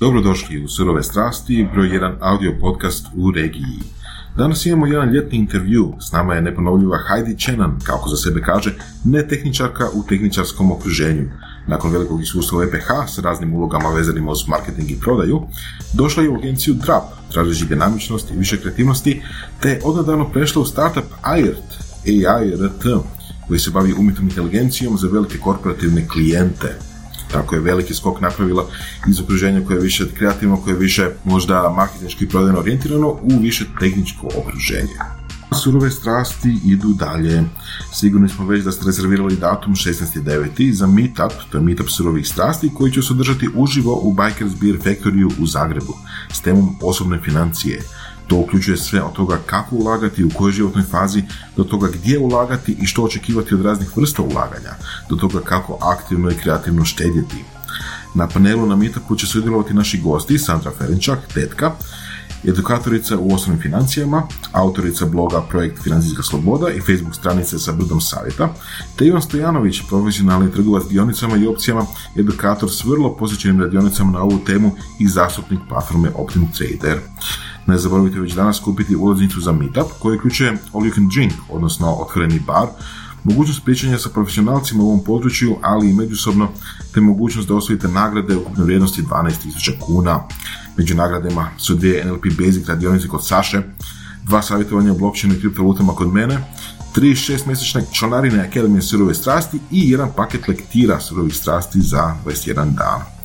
Dobrodošli u Surove strasti, broj jedan audio podcast u regiji. Danas imamo jedan ljetni intervju, s nama je neponovljiva Heidi Chenan, kako za sebe kaže, ne tehničarka u tehničarskom okruženju. Nakon velikog iskustva u EPH s raznim ulogama vezanim uz marketing i prodaju, došla je u agenciju DRAP, tražeći dinamičnost i više kreativnosti, te odnadavno prešla u startup IRT, AIRT, koji se bavi umjetnom inteligencijom za velike korporativne klijente. Tako je veliki skok napravila iz okruženja koje je više kreativno, koje je više možda marketinški prodajno orijentirano u više tehničko okruženje. Surove strasti idu dalje. Sigurni smo već da ste rezervirali datum 16.9. za meetup, to je meetup surovih strasti koji će se održati uživo u Bikers Beer Factory u Zagrebu s temom osobne financije. To uključuje sve od toga kako ulagati, u kojoj životnoj fazi, do toga gdje ulagati i što očekivati od raznih vrsta ulaganja, do toga kako aktivno i kreativno štedjeti. Na panelu na Meetupu će sudjelovati naši gosti Sandra Ferenčak, tetka, edukatorica u osnovnim financijama, autorica bloga Projekt Financijska sloboda i Facebook stranice sa brdom savjeta, te Ivan Stojanović, profesionalni trgovac dionicama i opcijama, edukator s vrlo posjećenim radionicama na ovu temu i zastupnik platforme Optim Trader. Ne zaboravite već danas kupiti ulaznicu za meetup koji uključuje all you can drink, odnosno otvoreni bar, mogućnost pričanja sa profesionalcima u ovom području, ali i međusobno, te mogućnost da osvojite nagrade u ukupnoj vrijednosti 12.000 kuna. Među nagradama su dvije NLP Basic radionice kod Saše, dva savjetovanja o blockchainu i kriptovalutama kod mene, tri šest mjesečne članarine Akademije surove strasti i jedan paket lektira surovih strasti za 21 dan.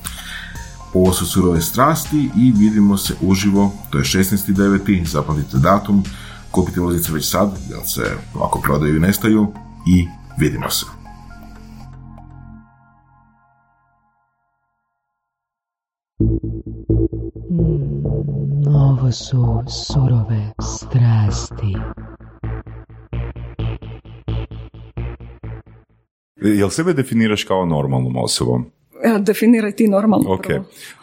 Ovo su surove strasti i vidimo se uživo, to je 16.9. Zapamtite datum, kupite ulaznice već sad, jer se ovako prodaju i nestaju i vidimo se. Mm, ovo su surove strasti. Jel sebe definiraš kao normalnom osobom? Definiraj ti normalno Ok,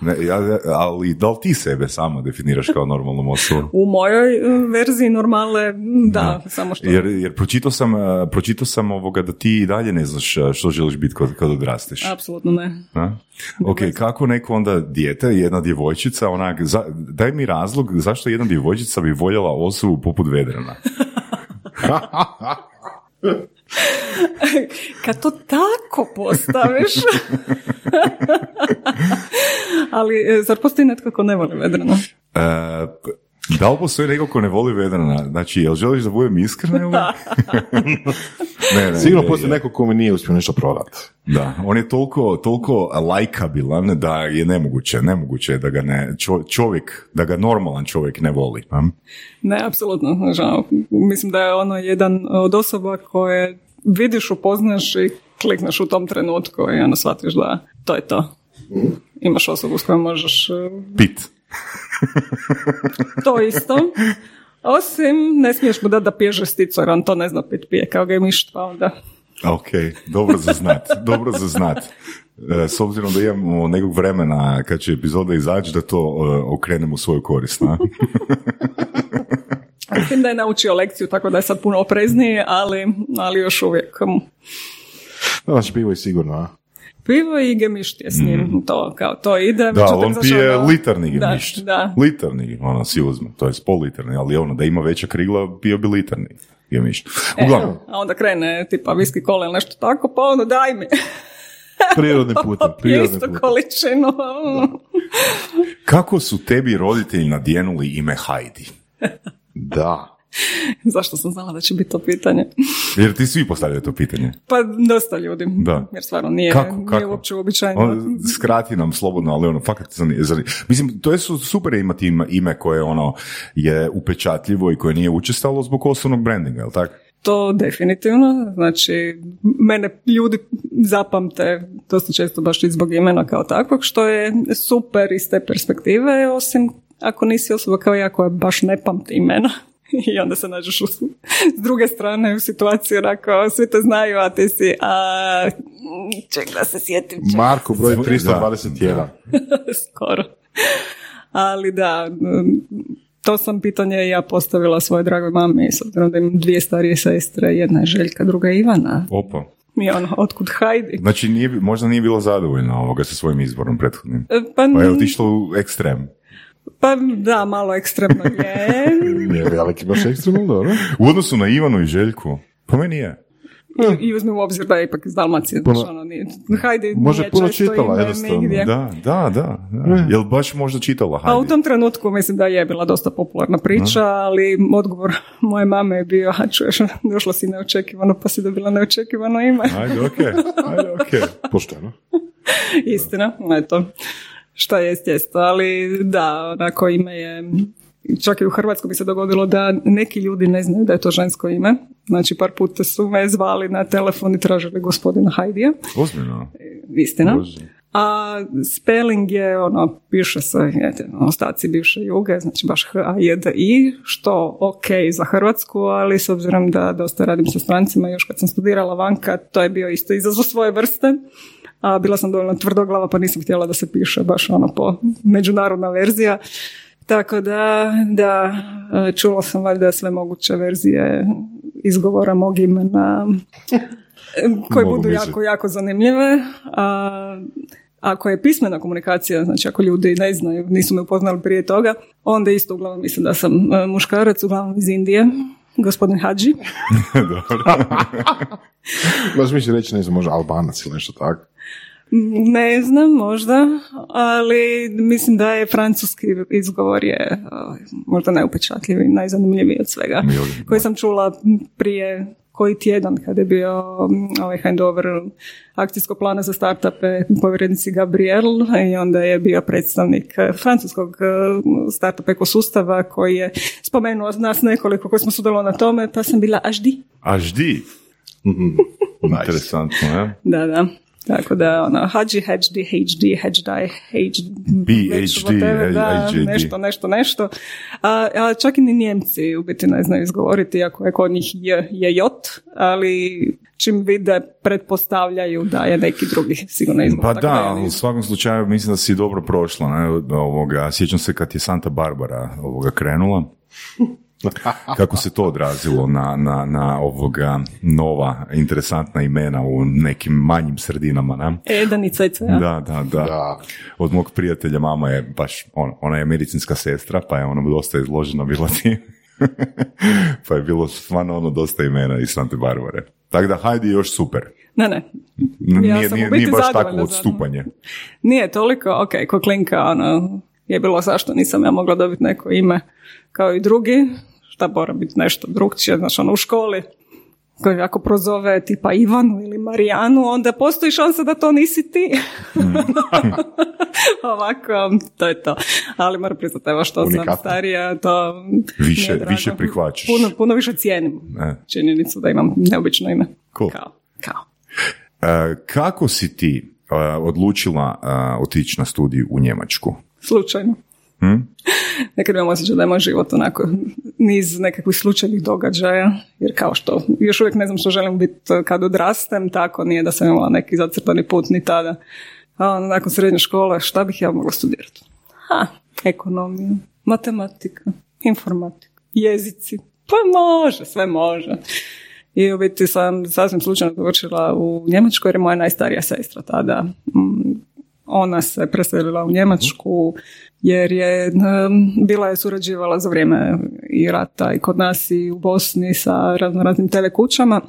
ne, ja, ali da li ti sebe samo definiraš kao normalnom osobom? U mojoj e, verziji normale, da, samo što... Jer, jer pročitao sam, eh, pročitao sam ovoga da ti i dalje ne znaš eh, što želiš biti kad, kad odrasteš. Apsolutno ne. A? Ok, kako neko onda dijete, jedna djevojčica, onak, za, daj mi razlog zašto jedna djevojčica bi voljela osobu poput Vedrana. Kad to tako postaviš... Ali, e, zar postoji netko ko ne voli Vedrana? E, da li postoji neko ko ne voli Vedrana? Znači, jel želiš da budem iskren ili? ne, ne, Sigurno postoji neko kome nije uspio nešto prodati. Da, on je toliko, toliko lajkabilan da je nemoguće, nemoguće da ga ne, čo- čovjek, da ga normalan čovjek ne voli. a? Ne, apsolutno, žao. Mislim da je ono jedan od osoba koje vidiš, upoznaš i klikneš u tom trenutku i onda shvatiš da to je to. Imaš osobu s kojom možeš e, Pit. to isto. Osim, ne smiješ mu dati da pije žesticu, jer on to ne zna pit pije, kao ga je miš, pa onda... Ok, dobro za znat, dobro za znat. E, S obzirom da imamo nekog vremena kad će epizoda izaći da to e, okrenemo u svoju korist. a? Mislim da je naučio lekciju, tako da je sad puno oprezniji, ali, ali još uvijek. mm, Znači, pivo je sigurno, a? Pivo i gemišt je s njim, to, kao, to ide. Mm. Da, on pije ono- litarni Da, gemišt. da. Litarni, ono si uzme, to je pol litarni, ali ono da ima veća krigla, pio bi litarni gemišt. E, Uglavnom, a onda krene tipa viski kola ili nešto tako, pa ono daj mi. Pije prirodnim isto putem. količinu. kako su tebi roditelji nadjenuli ime Heidi? Da. Zašto sam znala da će biti to pitanje? Jer ti svi postavljaju to pitanje. Pa dosta ljudi. Da. Jer stvarno nije, Kako, nije kako? uopće uobičajeno. On, skrati nam slobodno, ali ono, fakat zani- zani- Mislim, to je su super imati ime, ime koje ono je upečatljivo i koje nije učestalo zbog osobnog brandinga, jel tako? To definitivno, znači mene ljudi zapamte dosta često baš i zbog imena kao takvog, što je super iz te perspektive, osim ako nisi osoba kao ja koja baš ne pamti imena. I onda se nađeš u, s druge strane u situaciji onako, svi te znaju, a ti si, a, ček da se sjetim, ček, Marko, broj 321. skoro. Ali da, to sam pitanje ja postavila svojoj dragoj mami, s obzirom da imam dvije starije sestre, jedna je Željka, druga je Ivana. Opa. I ono, otkud Heidi? Znači, nije, možda nije bila zadovoljna ovoga sa svojim izborom prethodnim. E, Pa, Pa je otišla u ekstrem. Pa da, malo ekstremno je. Nije veliki baš ekstremno, dobro. U odnosu na Ivanu i Željku, po meni je. I, I uzmi u obzir da je ipak iz Dalmacije. Puno- ono, nije, Heidi Može nije puno čitala, jednostavno. nigdje. Da, da, da. da. Jel baš možda čitala A u tom trenutku mislim da je bila dosta popularna priča, ali odgovor moje mame je bio, a čuješ, došla si neočekivano pa si dobila neočekivano ime. Ajde, okej. Ajde, okej. Pošteno. Istina, eto. Šta jest, jest. Ali da, onako ime je... Čak i u Hrvatskoj bi se dogodilo da neki ljudi ne znaju da je to žensko ime. Znači, par puta su me zvali na telefon i tražili gospodina Hajdija. Ozbiljno. Istina. Bože. A spelling je ono, piše se jete, ostaci bivše juge, znači baš H, A, J, D, I, što ok za Hrvatsku, ali s obzirom da dosta radim sa strancima, još kad sam studirala vanka, to je bio isto izazov svoje vrste. A bila sam dovoljno tvrdoglava pa nisam htjela da se piše baš ono po međunarodna verzija. Tako da, da, čula sam valjda sve moguće verzije izgovora mog imena koje Mogu budu misliti. jako, jako zanimljive. A, ako je pismena komunikacija, znači ako ljudi ne znaju, nisu me upoznali prije toga, onda isto uglavnom mislim da sam e, muškarac, uglavnom iz Indije, gospodin Hadži. Baš mi će reći, ne znam, možda albanac ili nešto tako. Ne znam, možda, ali mislim da je francuski izgovor je e, možda najupečatljiviji, najzanimljiviji od svega. Koji sam čula prije koji tjedan kad je bio mm, ovaj handover akcijskog plana za startupe povjerenici Gabriel i onda je bio predstavnik eh, francuskog eh, startup ekosustava koji je spomenuo nas nekoliko koji smo sudjelovali na tome pa sam bila až di. Aždi. Nice. Interesantno, je? Da, da. Tako da, ono, Hadži, HD, HD, HD, HGD. nešto, nešto, nešto. A, a čak i ni Njemci u biti ne znaju izgovoriti, iako je kod njih je, je jot, ali čim vide, pretpostavljaju da je neki drugi sigurno izgovor. Pa tako da, ali u svakom slučaju mislim da si dobro prošla. Ne? Ovoga, sjećam se kad je Santa Barbara ovoga krenula. Kako se to odrazilo na, na, na ovoga nova interesantna imena u nekim manjim sredinama, ne? Edan i CC, ja. Da, da, da. Da. Od mog prijatelja mama je baš, on, ona je medicinska sestra, pa je ono dosta izložena bila tim. pa je bilo stvarno ono dosta imena iz Sante Barbare. Tako da Heidi je još super. Ne, ne. Ja nije, sam nije, nije baš takvo odstupanje. Nije toliko, ok, ko klinka, ono, je bilo zašto nisam ja mogla dobiti neko ime kao i drugi, šta mora biti nešto drugčije, znaš, ono, u školi, koji ako prozove tipa Ivanu ili Marijanu, onda postoji šansa da to nisi ti. Ovako, to je to. Ali moram priznati, evo što sam Unikatno. starija, to Više- više prihvaćaš. Puno, puno više cijenim Ne. činjenicu da imam neobično ime. Cool. Kao, kao. E, kako si ti e, odlučila e, otići na studiju u Njemačku? Slučajno. Hm? Nekad imam osjećaj da je moj život onako niz nekakvih slučajnih događaja, jer kao što još uvijek ne znam što želim biti kad odrastem, tako nije da sam imala neki zacrtani put ni tada. A onda nakon srednje škole, šta bih ja mogla studirati? Ha, ekonomija, matematika, informatika, jezici, pa može, sve može. I u biti sam sasvim slučajno završila u Njemačkoj jer je moja najstarija sestra tada. Ona se preselila u Njemačku jer je bila je surađivala za vrijeme i rata i kod nas i u Bosni sa razno raznim TV kućama.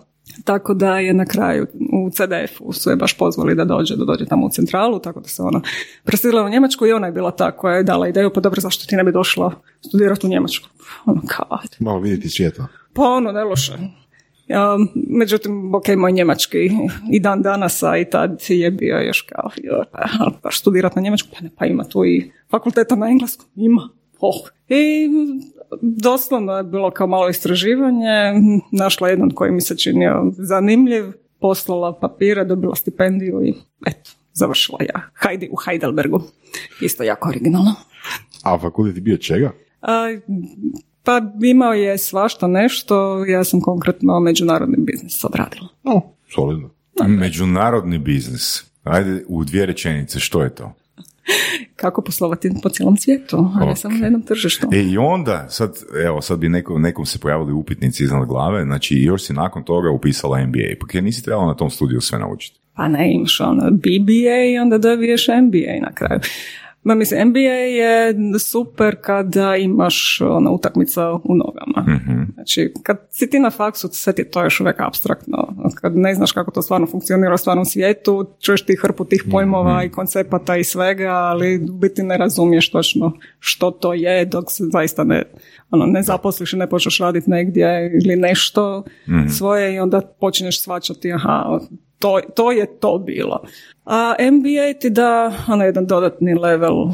Tako da je na kraju u CDF-u su je baš pozvali da dođe, da dođe tamo u centralu, tako da se ona preselila u Njemačku i ona je bila ta koja je dala ideju, pa dobro, zašto ti ne bi došla studirati u Njemačku? Ono kao. Malo vidjeti svijeta. Pa ono, ne loše. Ja, međutim, ok, moj njemački i dan danas, a i tad je bio još kao, pa, studirat na njemačku, pa ne, pa ima tu i fakulteta na engleskom, ima. Oh. I doslovno je bilo kao malo istraživanje, našla jedan koji mi se činio zanimljiv, poslala papire, dobila stipendiju i eto, završila ja. Heidi u Heidelbergu. Isto jako originalno. A fakultet je bio čega? A, pa imao je svašta nešto, ja sam konkretno međunarodni biznis odradila. O, solidno. Međunarodni biznis. Ajde, u dvije rečenice, što je to? kako poslovati po cijelom svijetu, a ne samo na jednom tržištu. E i onda, sad, evo, sad bi nekom, nekom se pojavili upitnici iznad glave, znači još si nakon toga upisala MBA, pa jer nisi trebala na tom studiju sve naučiti? Pa ne, imaš ono BBA i onda dobiješ MBA na kraju. Ma mislim, NBA je super kada imaš ono, utakmica u nogama. Mhm. Znači, kad si ti na faksu, sve ti to još uvijek abstraktno. Kad ne znaš kako to stvarno funkcionira u stvarnom svijetu, čuješ ti hrpu tih pojmova Mhm. i koncepata i svega, ali u biti ne razumiješ točno što to je dok se zaista ne, ono, ne zaposliš i ne počneš raditi negdje ili nešto Mhm. svoje i onda počinješ svačati, aha, to, to je to bilo. A MBA ti da ono jedan dodatni level um,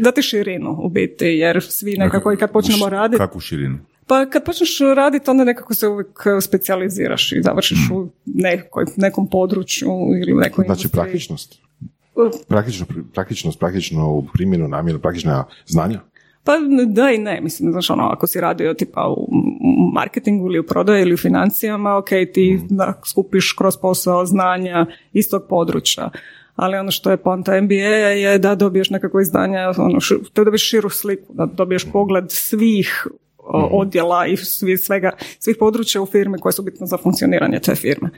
da ti širinu u biti, jer svi nekako i kad počnemo raditi, Kakvu širinu? pa kad počneš raditi onda nekako se uvijek specijaliziraš i završiš u nekoj, nekom području ili u nekoj Znači industriji. praktičnost. Praktično, praktičnost, praktično u primjenu namjenu, praktična znanja. Pa da i ne, mislim, znaš, ono, ako si radio tipa u marketingu ili u prodaji ili u financijama, ok, ti da, skupiš kroz posao znanja iz tog područja. Ali ono što je poanta MBA je da dobiješ nekako izdanja, ono, da dobiješ širu sliku, da dobiješ pogled svih o, odjela i svi, svega, svih područja u firmi koje su bitne za funkcioniranje te firme.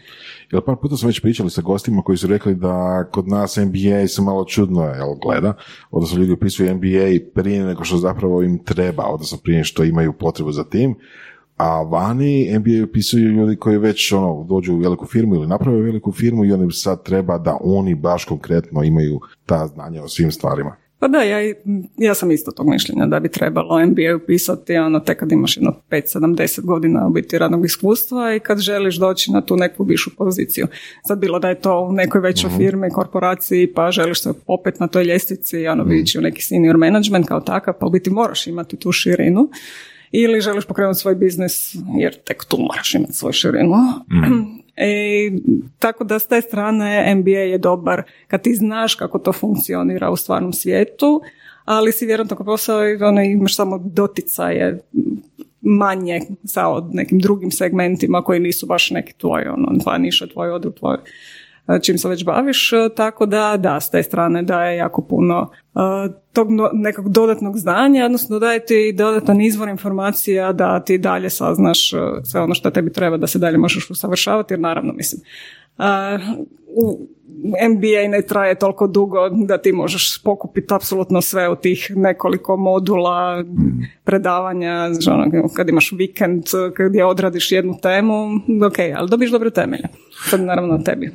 Jer par puta smo već pričali sa gostima koji su rekli da kod nas MBA se malo čudno jel, gleda, odnosno ljudi upisuju MBA prije nego što zapravo im treba, odnosno prije što imaju potrebu za tim, a vani MBA upisuju ljudi koji već ono, dođu u veliku firmu ili naprave veliku firmu i onda im sad treba da oni baš konkretno imaju ta znanja o svim stvarima. Pa da, ja, ja sam isto tog mišljenja da bi trebalo MBA upisati ono, tek kad imaš jedno 5-70 godina u biti radnog iskustva i kad želiš doći na tu neku višu poziciju. Sad bilo da je to u nekoj većoj firmi, korporaciji, pa želiš se opet na toj ljestvici ono, ići u neki senior management kao takav, pa u biti moraš imati tu širinu. Ili želiš pokrenuti svoj biznis, jer tek tu moraš imati svoju širinu. E, tako da s te strane MBA je dobar kad ti znaš kako to funkcionira u stvarnom svijetu, ali si vjerojatno kod posao ono, imaš samo doticaje manje sa od nekim drugim segmentima koji nisu baš neki tvoji, ono, tvoja niša, tvoj odjel, tvoj čim se već baviš, e, tako da da, s te strane daje jako puno e, tog nekog dodatnog znanja, odnosno daje ti dodatan izvor informacija da ti dalje saznaš e, sve ono što tebi treba da se dalje možeš usavršavati, jer naravno mislim, u MBA ne traje toliko dugo da ti možeš pokupiti apsolutno sve od tih nekoliko modula, predavanja, ono, kad imaš vikend, gdje odradiš jednu temu, ok, ali dobiš dobre temelje. Sad naravno tebi.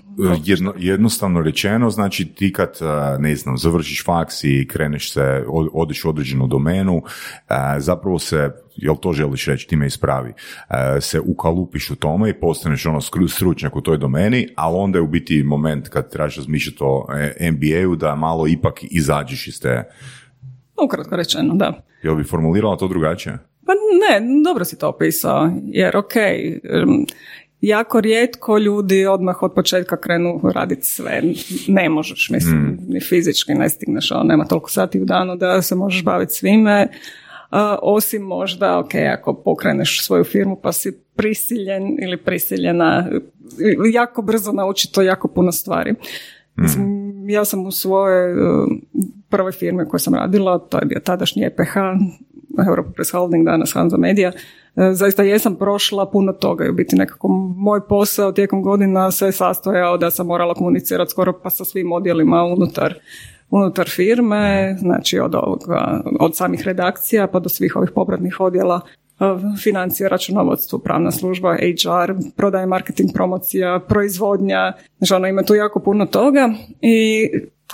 Jedno, jednostavno rečeno, znači ti kad, a, ne znam, završiš faks i kreneš se, od- odeš u određenu domenu, a, zapravo se, jel to želiš reći, ti me ispravi, a, se ukalupiš u tome i postaneš ono stručnjak u toj domeni, ali onda je u biti moment kad trebaš razmišljati o e, MBA-u da malo ipak izađeš iz te, Ukratko rečeno, da. jel bi formulirala to drugačije? Pa ne, dobro si to opisao, jer ok, jako rijetko ljudi odmah od početka krenu raditi sve. Ne možeš, mislim, ni fizički ne stigneš, ali nema toliko sati u danu da se možeš baviti svime. Osim možda, ok, ako pokreneš svoju firmu pa si prisiljen ili prisiljena jako brzo naučiti to jako puno stvari. Mislim, ja sam u svojoj uh, prvoj firmi koju sam radila, to je bio tadašnji EPH, Europa Press Holding, danas Hanza Media, uh, zaista jesam prošla puno toga i u biti nekako moj posao tijekom godina se sastojao da sam morala komunicirati skoro pa sa svim odjelima unutar unutar firme, znači od, ovoga, od samih redakcija pa do svih ovih popratnih odjela uh, financije, računovodstvo, pravna služba, HR, prodaje, marketing, promocija, proizvodnja, znači ono ima tu jako puno toga i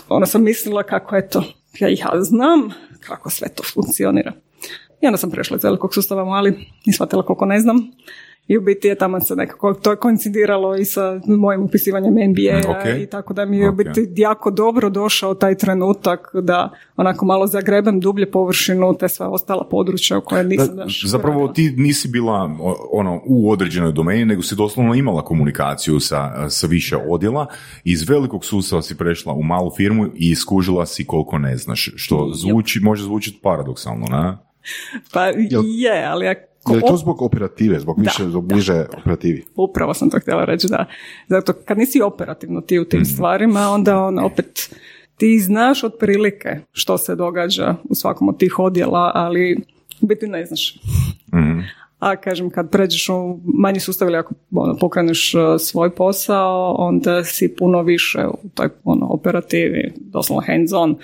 onda sam mislila kako je to, ja, ja znam kako sve to funkcionira. I onda sam prešla iz velikog sustava u mali i shvatila koliko ne znam. I u biti je tamo se nekako, to je koincidiralo i sa mojim upisivanjem MBA-a Mm, ok. i tako da mi je u Ok. biti jako dobro došao taj trenutak da onako malo zagrebem dublje površinu te sva ostala područja u koje nisam Da, zapravo radila. ti nisi bila ono u određenoj domeni, nego si doslovno imala komunikaciju sa, sa više odjela. Iz velikog sustava si prešla u malu firmu i iskužila si koliko ne znaš, što zvuči, može zvučiti paradoksalno, ne? Pa je, ali ako Je li to zbog operative, zbog više, zbog bliže operativi? Upravo sam to htjela reći, da. Zato kad nisi operativno ti u tim Mhm. stvarima, onda on opet ti znaš otprilike što se događa u svakom od tih odjela, ali u biti ne znaš. Mhm. A kažem, kad pređeš u manji sustav ili ako ono, pokreneš uh, svoj posao, onda si puno više u toj ono, operativi, doslovno hands on.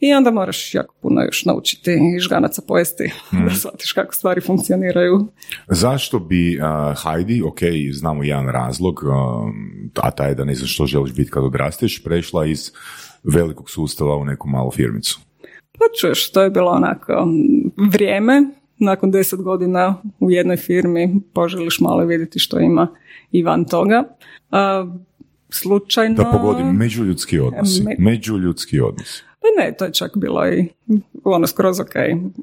I onda moraš jako puno još naučiti i žganaca pojesti da shvatiš kako stvari funkcioniraju. Zašto bi uh, Heidi, ok, znamo jedan razlog, um, a taj je da ne znaš što želiš biti kad odrasteš, prešla iz velikog sustava u neku malu firmicu? Pa čuješ, to je bilo onako mm, vrijeme, nakon deset godina u jednoj firmi poželiš malo vidjeti što ima i van toga. A, slučajno... Da pogodim, međuljudski odnosi. Me- Međuljudski odnosi. Pa ne, to je čak bilo i ono skroz ok.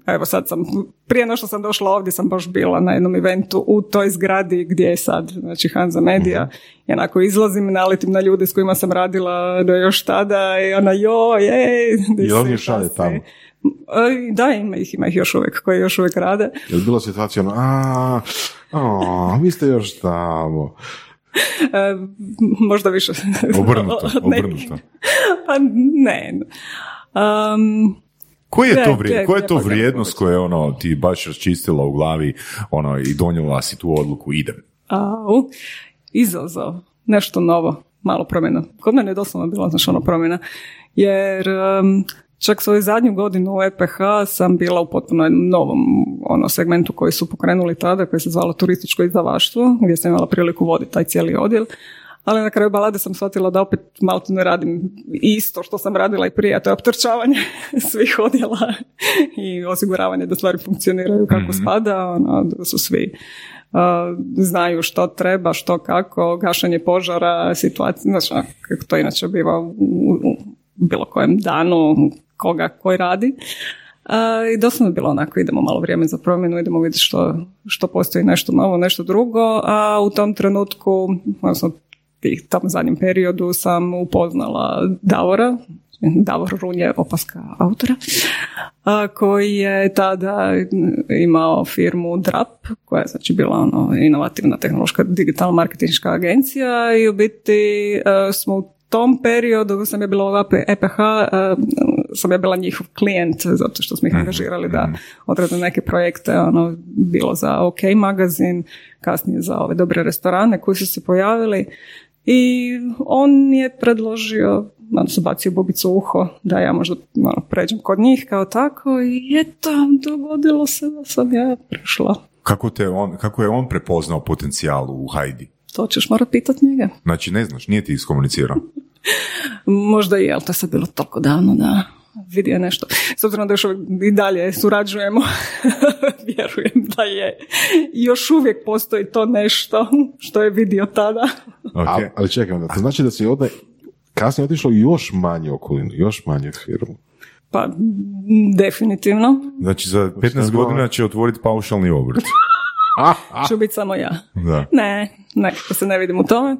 Evo sad sam, prije no što sam došla ovdje sam baš bila na jednom eventu u toj zgradi gdje je sad, znači Hanza Media. I onako izlazim, naletim na ljude s kojima sam radila do još tada i ona joj, ej, Jel si, još rade si? tamo? E, Da, ima ih, ima ih još uvijek koji još uvijek rade. Je li bila situacija ono, a, a, vi ste još tamo. E, možda više. Obrnuto, obrnuto. Pa ne. Um, Koji je to, Je, vrije, je, koja je je, to vrijednost koje ono, ti baš raščistila u glavi ono, i donijela si tu odluku, idem? Au, izazov, nešto novo, malo promjena. Kod mene je doslovno bila znaš ono promjena, jer um, čak svoju zadnju godinu u EPH sam bila u potpuno jednom novom ono, segmentu koji su pokrenuli tada, koji se zvalo turističko izdavaštvo, gdje sam imala priliku voditi taj cijeli odjel. Ali na kraju balade sam shvatila da opet malo ne radim isto što sam radila i prije, a to je optrčavanje svih odjela i osiguravanje da stvari funkcioniraju kako spada, ono, da su svi uh, znaju što treba, što kako, gašenje požara, situacija, ono, kako to inače biva u, u bilo kojem danu, koga koji radi. I doslovno je bilo onako, idemo malo vrijeme za promjenu, idemo vidjeti što, što postoji nešto novo, nešto drugo, a u tom trenutku, odnosno tih, tom zadnjem periodu sam upoznala Davora, Davor Run je opaska autora, koji je tada imao firmu DRAP, koja je znači bila ono, inovativna tehnološka digitalna marketinška agencija i u biti a, smo u tom periodu sam ja bila u EPH, a, sam ja bila njihov klijent zato što smo ih angažirali da odrade neke projekte, ono, bilo za OK magazin, kasnije za ove dobre restorane koji su se pojavili i on je predložio, odnosno bacio bubicu u uho, da ja možda ono, pređem kod njih kao tako i eto, dogodilo se da sam ja prešla. Kako, te on, kako je on prepoznao potencijal u Heidi? To ćeš morat pitat njega. Znači, ne znaš, nije ti iskomunicirao. Možda i je, ali to je sad bilo toliko davno da vidio nešto. S obzirom da još uvijek i dalje surađujemo, vjerujem da je. Još uvijek postoji to nešto što je vidio tada. A, Ok. ali čekaj, onda, to znači da si onda kasnije otišlo još manje okolinu, još manje firmu. Pa, definitivno. Znači, za 15 bilo- godina će otvoriti paušalni obrt. Ću biti samo ja. Da. Ne, nekako se ne vidim u tome.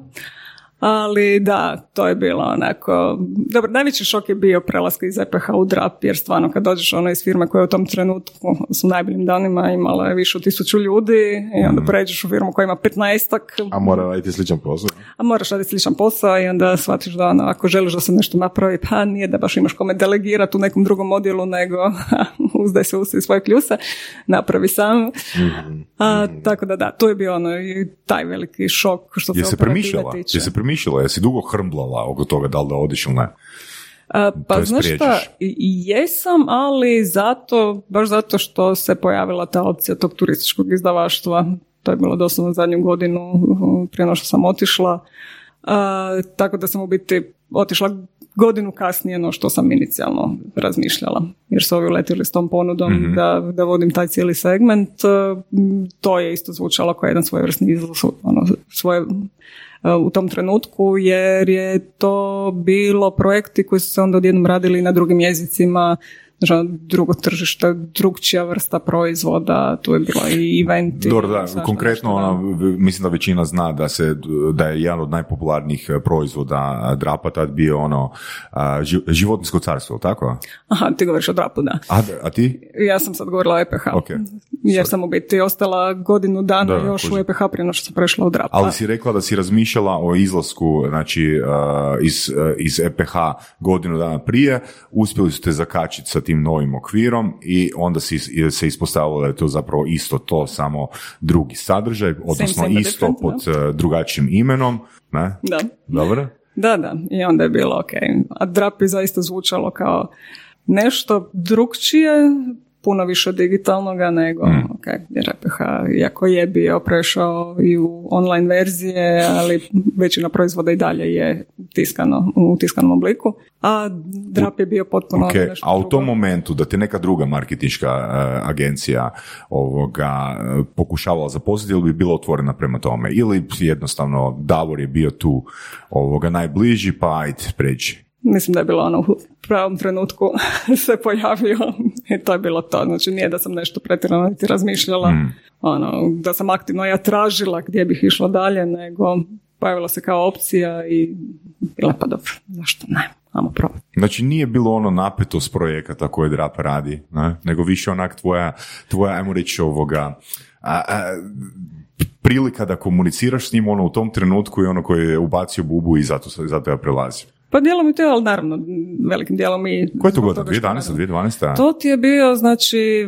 Ali da, to je bilo onako... Dobro, najveći šok je bio prelaska iz EPH u DRAP, jer stvarno kad dođeš ono iz firme koja je u tom trenutku su najboljim danima imala je više od tisuću ljudi i onda pređeš u firmu koja ima 15 A mora raditi sličan posao. a moraš raditi sličan posao i onda shvatiš da ono, ako želiš da se nešto napravi, pa nije da baš imaš kome delegirati u nekom drugom odjelu, nego uzdaj se usi svoje kljuse, napravi sam. A, tako da da, to je bio ono i taj veliki šok što se Je se operative premišljala? tiče. Je se premišljala? Jesi dugo hrmblala oko toga da li da odeš ili ne? A, pa znaš šta, jesam, ali zato, baš zato što se pojavila ta opcija tog turističkog izdavaštva. To je bilo doslovno zadnju godinu prije no što sam otišla. A, tako da sam u biti otišla godinu kasnije no što sam inicijalno razmišljala. Jer su ovi uletili s tom ponudom da, da vodim taj cijeli segment. M, To je isto zvučalo kao jedan svojevrsni izazov, ono, svoje, u tom trenutku jer je to bilo projekti koji su se onda odjednom radili na drugim jezicima, drugo tržište, drugčija vrsta proizvoda, tu je bilo i eventi. Dobro, da, svašta konkretno ona, mislim da većina zna da se da je jedan od najpopularnijih eh, proizvoda drapa tad bio ono a, ži- životinjsko carstvo, tako? Aha, ti govoriš o drapu, da. A, a ti? Ja sam sad govorila o EPH. Ok. jer sam u biti ostala godinu dana Da, još u kužim. EPH prije što sam prešla u drap. Ali si rekla da si razmišljala o izlasku znači, uh, iz, uh, iz EPH godinu dana prije, uspjeli ste zakačiti sa tim novim okvirom i onda si, se ispostavilo da je to zapravo isto to, samo drugi sadržaj, odnosno isto pod uh, drugačijim imenom. Ne? Da. Dobro? Da, da, i onda je bilo ok. A drap je zaista zvučalo kao nešto drugčije, puno više digitalnoga nego, Mm. ok, jer EPH, iako je bio prešao i u online verzije, ali većina proizvoda i dalje je tiskano, u tiskanom obliku, a drap je bio potpuno Ok, nešto a u drugo. tom momentu da te neka druga marketinška uh, agencija ovoga pokušavala zaposliti ili bi bila otvorena prema tome ili jednostavno Davor je bio tu ovoga najbliži pa ajde pređi. Mislim da je bilo ono u pravom trenutku se pojavio i to je bilo to. Znači nije da sam nešto pretjerano niti razmišljala, ono, da sam aktivno ja tražila gdje bih išla dalje, nego pojavila se kao opcija i bila pa dobro, zašto ne, ajmo probati. Znači nije bilo ono napetost projekata koje Drap radi, ne? nego više onak tvoja, tvoja ajmo reći ovoga, a, a, prilika da komuniciraš s njim ono u tom trenutku i ono koji je ubacio bubu i zato, zato ja prelazio. Pa dijelom i to, ali naravno, velikim dijelom i... Koje je to što 2011. naravno- 2012. To ti je bio, znači,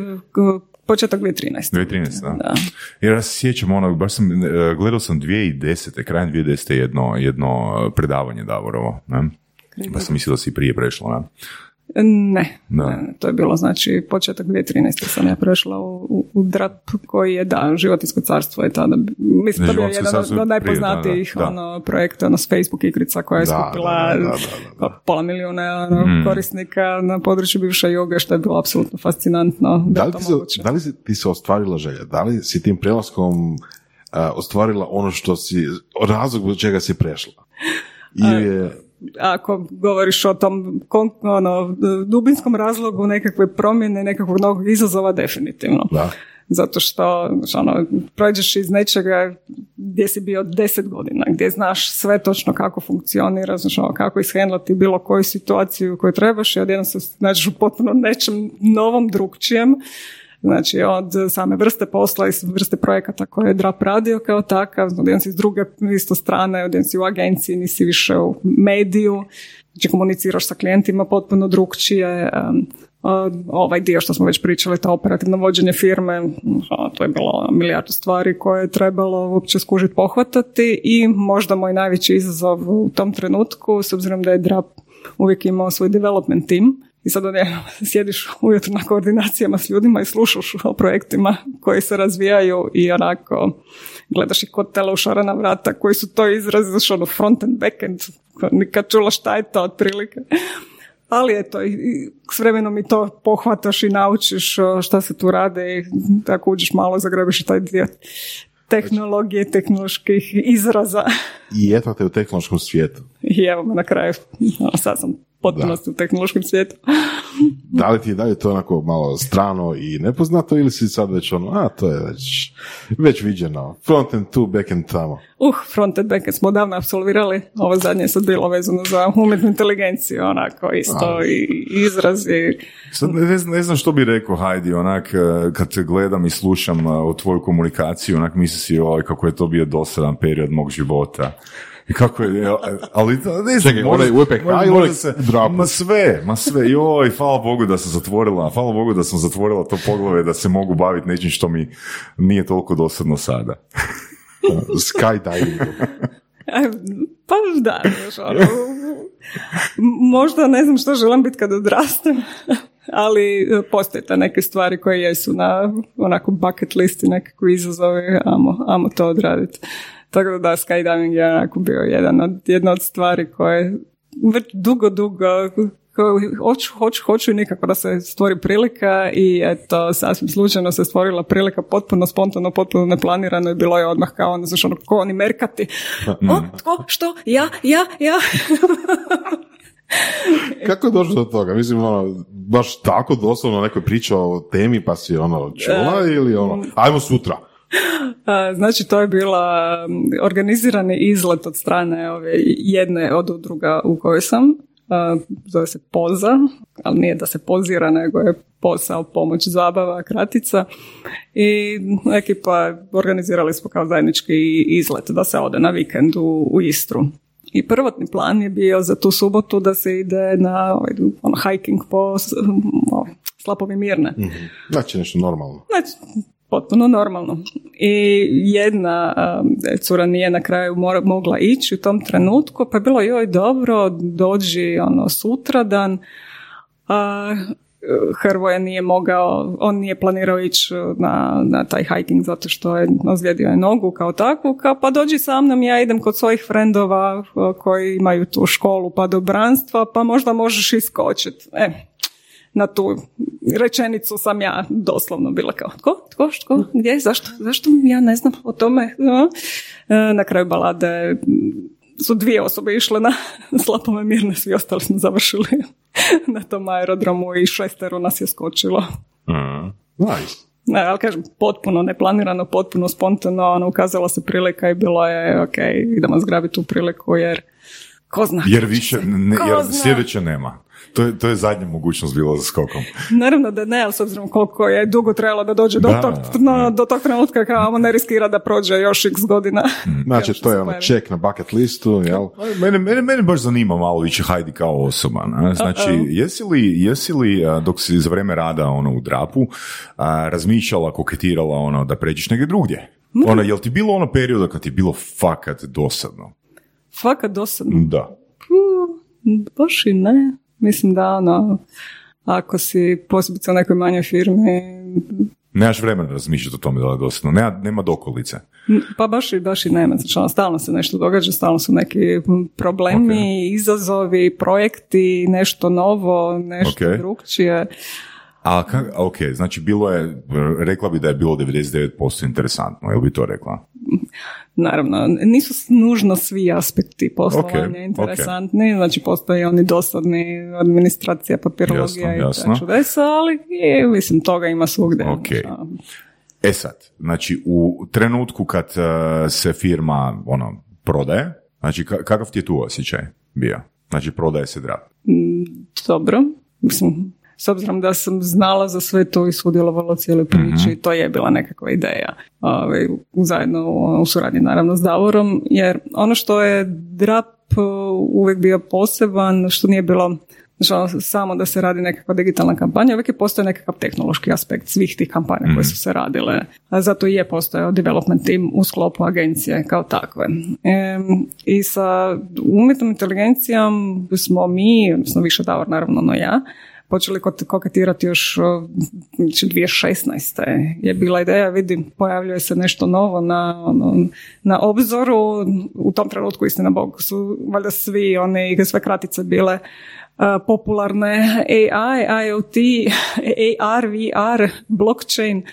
početak 2013. 2013, da. Da. Jer ja se sjećam ono, baš sam, e, gledao sam 2010. krajem 2010. jedno, jedno predavanje Davorovo, ne? Baš sam mislio da si prije prešla, ne? Ne, ne, to je bilo znači početak 2013. sam ja prešla u, u, u DRAP koji je da, životinsko carstvo je tada, mislim Da, to je bio jedan od, od prije, da, najpoznatijih da, ono, projekta, ono, s Facebook igrica koja je Da, skupila pola milijuna ono, Mm. korisnika na području bivše joge, što je bilo apsolutno fascinantno da, li, ti se, da li si- ti se ostvarila želja? Da li si tim prelaskom a, ostvarila ono što si, razlog zbog čega si prešla? Ili je, ako govoriš o tom ono, dubinskom razlogu nekakve promjene, nekakvog novog izazova, definitivno. da, Zato što ono, prođeš iz nečega gdje si bio deset godina, gdje znaš sve točno kako funkcionira, znaš, ono, kako ishendlati bilo koju situaciju koju trebaš i odjednom se nađeš u potpuno nečem novom, drugčijem. Znači od same vrste posla i vrste projekata koje je DRAP radio kao takav, odjednom si s druge isto strane, odjednom si u agenciji, nisi više u mediju, znači komuniciraš sa klijentima potpuno drugčije, ovaj dio što smo već pričali, to operativno vođenje firme, to je bilo milijardu stvari koje je trebalo uopće skužiti pohvatati i možda moj najveći izazov u tom trenutku, s obzirom da je DRAP uvijek imao svoj development team, i sad odjednom sjediš ujutro na koordinacijama s ljudima i slušaš o projektima koji se razvijaju i onako gledaš i kod u šarana vrata koji su to izrazi, znaš ono front and back end, nikad čula šta je to otprilike. Ali eto, i, s vremenom i to pohvataš i naučiš šta se tu rade i tako uđeš malo, zagrebiš i taj dio tehnologije, tehnoloških izraza. i eto te u tehnološkom svijetu. I evo me na kraju, ono, sad sam potpunosti u tehnološkom svijetu. Da li ti je dalje to onako malo strano i nepoznato ili si sad već ono, a to je već, već viđeno, front end tu, back end tamo. Uh, frontend backend smo davno apsolvirali, ovo zadnje je sad bilo vezano za umjetnu inteligenciju, onako isto i izrazi. Sad ne, znam- ne znam što bi rekao Heidi, onak, eh, kad te gledam i slušam eh, o tvoju komunikaciju, onak misli si, oj, kako je to bio dosadan period mog života. I kako je, ali ne znam, Čekaj, onaj možda- možda onaj se, u drapu? ma sve, ma sve, joj, hvala Bogu da sam zatvorila, hvala Bogu da sam zatvorila to poglavlje da se mogu baviti nečim što mi nije toliko dosadno sada. Skydiving. E, Pa da, znaš, ono, možda ne znam što želim biti kad odrastem, ali e, postoje te neke stvari koje jesu na onako bucket listi, nekakvi izazovi, amo, amo to odraditi. Tako da da, skydiving je onako bio jedan od, jedna od stvari koje već dugo, dugo hoću, hoću, hoću i nikako da se stvori prilika i eto, sasvim slučajno se stvorila prilika potpuno spontano, potpuno neplanirano i bilo je odmah kao ono, znaš, ono, ko oni merkati. O, tko, što, ja, ja, ja. Kako je došlo do toga? Mislim, ono, baš tako doslovno neko je pričao o temi pa si ono čula ili ono, ajmo sutra. Znači, to je bila organizirani izlet od strane ove jedne od udruga u kojoj sam. zove se poza, ali nije da se pozira, nego je posao, pomoć, zabava, kratica. I ekipa organizirali smo kao zajednički izlet da se ode na vikend u, u Istru. I prvotni plan je bio za tu subotu da se ide na ovaj, ono, hiking po slapovi Mirne. Znači nešto normalno. Znači, potpuno normalno. I jedna um, cura nije na kraju mora, mogla ići u tom trenutku, pa je bilo joj dobro, dođi ono sutradan. A, Hrvoje nije mogao, on nije planirao ići na, na taj hiking zato što je ozlijedio je nogu kao takvu, kao pa dođi sa mnom, ja idem kod svojih frendova koji imaju tu školu padobranstva, pa možda možeš iskočiti. E, na tu rečenicu sam ja doslovno bila kao, tko, tko, tko, gdje, zašto, zašto ja ne znam o tome. No. E, Na kraju balade su dvije osobe išle na slapove mirne, svi ostali smo završili na tom aerodromu i šestero nas je skočilo. Nice. Ne, ali kažem, potpuno neplanirano, potpuno spontano, ono, ukazala se prilika i bilo je, ok, idemo zgrabiti tu priliku jer ko zna. Jer više, ne, jer sljedeće nema. To je, to je zadnja mogućnost bila za skokom. Naravno da ne, ali s obzirom koliko je dugo trebalo da dođe do, Da, tog, no, do tog trenutka kao ne riskira da prođe još x godina. Znači, Još to je ono ček na bucket listu, jel? Mene, mene, mene baš zanima malo više Heidi kao osoba. Ne? Znači, jesi li, jesi li dok si za vrijeme rada ono, u drapu a, razmišljala, koketirala ono, da pređeš negdje drugdje? Ono, jel ti bilo ono perioda kad ti je bilo fakat dosadno? Fakat dosadno. Da. Baš i ne. Mislim da ono, ako si posebice u nekoj manjoj firmi, Nemaš vremena razmišljati o tome da je dosadno. Nema, nema dokolice. pa baš i, baš i nema. Znači, ono, stalno se nešto događa, stalno su neki problemi, izazovi, projekti, nešto novo, nešto Ok. drugčije. A ka- ok, znači bilo je, rekla bi da je bilo 99% interesantno, jel bi to rekla? Naravno, nisu nužno svi aspekti poslovanja Ok, interesantni, znači postoje oni dosadni, administracija, papirologija Jasno, i čudesa, ali je, mislim, toga ima svugdje. Ok. Znači, E sad, znači u trenutku kad uh, se firma ono, prodaje, znači ka- kakav ti je tu osjećaj bio? Znači prodaje se drap. Dobro, mislim, s obzirom da sam znala za sve to i sudjelovala u cijeloj priči, to je bila nekakva ideja. Ovaj, zajedno u, suradnji naravno s Davorom, jer ono što je drap uh, uvijek bio poseban, što nije bilo znači, samo da se radi nekakva digitalna kampanja, uvijek je postojao nekakav tehnološki aspekt svih tih kampanja koje su se radile. A zato i je postojao development team u sklopu agencije kao takve. Em, I sa umjetnom inteligencijom smo mi, odnosno više Davor naravno, no ja, počeli koketirati još o, znači 2016. je bila ideja, vidim, pojavljuje se nešto novo na, ono, na obzoru, u tom trenutku istina Bog su valjda svi one sve kratice bile a, popularne AI, IoT, AR, VR, blockchain.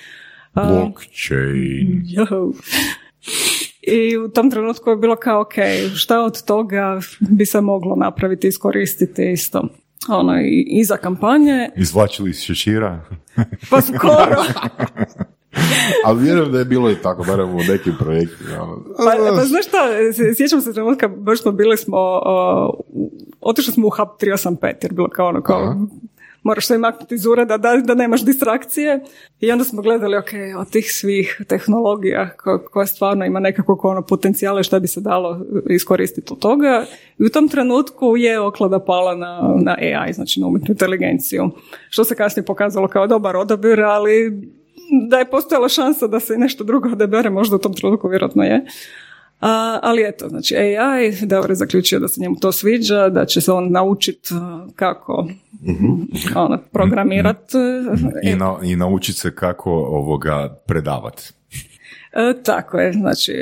Blockchain. Jo. I u tom trenutku je bilo kao, ok, šta od toga bi se moglo napraviti, iskoristiti isto. Ono, i, i za kampanje, Izvlačili iz šešira? pa skoro. Ali vjerujem da je bilo i tako, barem u nekim projektima. ono. Pa, pa znaš šta, sjećam se trenutka, baš smo bili smo, uh, otišli smo u Hub 385, jer bilo kao ono, kao, Aha. Moraš se maknuti iz ureda da, da nemaš distrakcije. I onda smo gledali, ok, od tih svih tehnologija ko, koja stvarno ima nekakvog ono potencijale šta bi se dalo iskoristiti od toga. I u tom trenutku je oklada pala na, na AI, znači na umjetnu inteligenciju. Što se kasnije pokazalo kao dobar odabir, ali da je postojala šansa da se nešto drugo odabere, možda u tom trenutku vjerojatno je. A, ali eto, znači AI, Davor je zaključio da se njemu to sviđa, da će se on naučit uh, kako ono, programirat. I, na, I naučiti se kako ovoga predavat. E, tako je, znači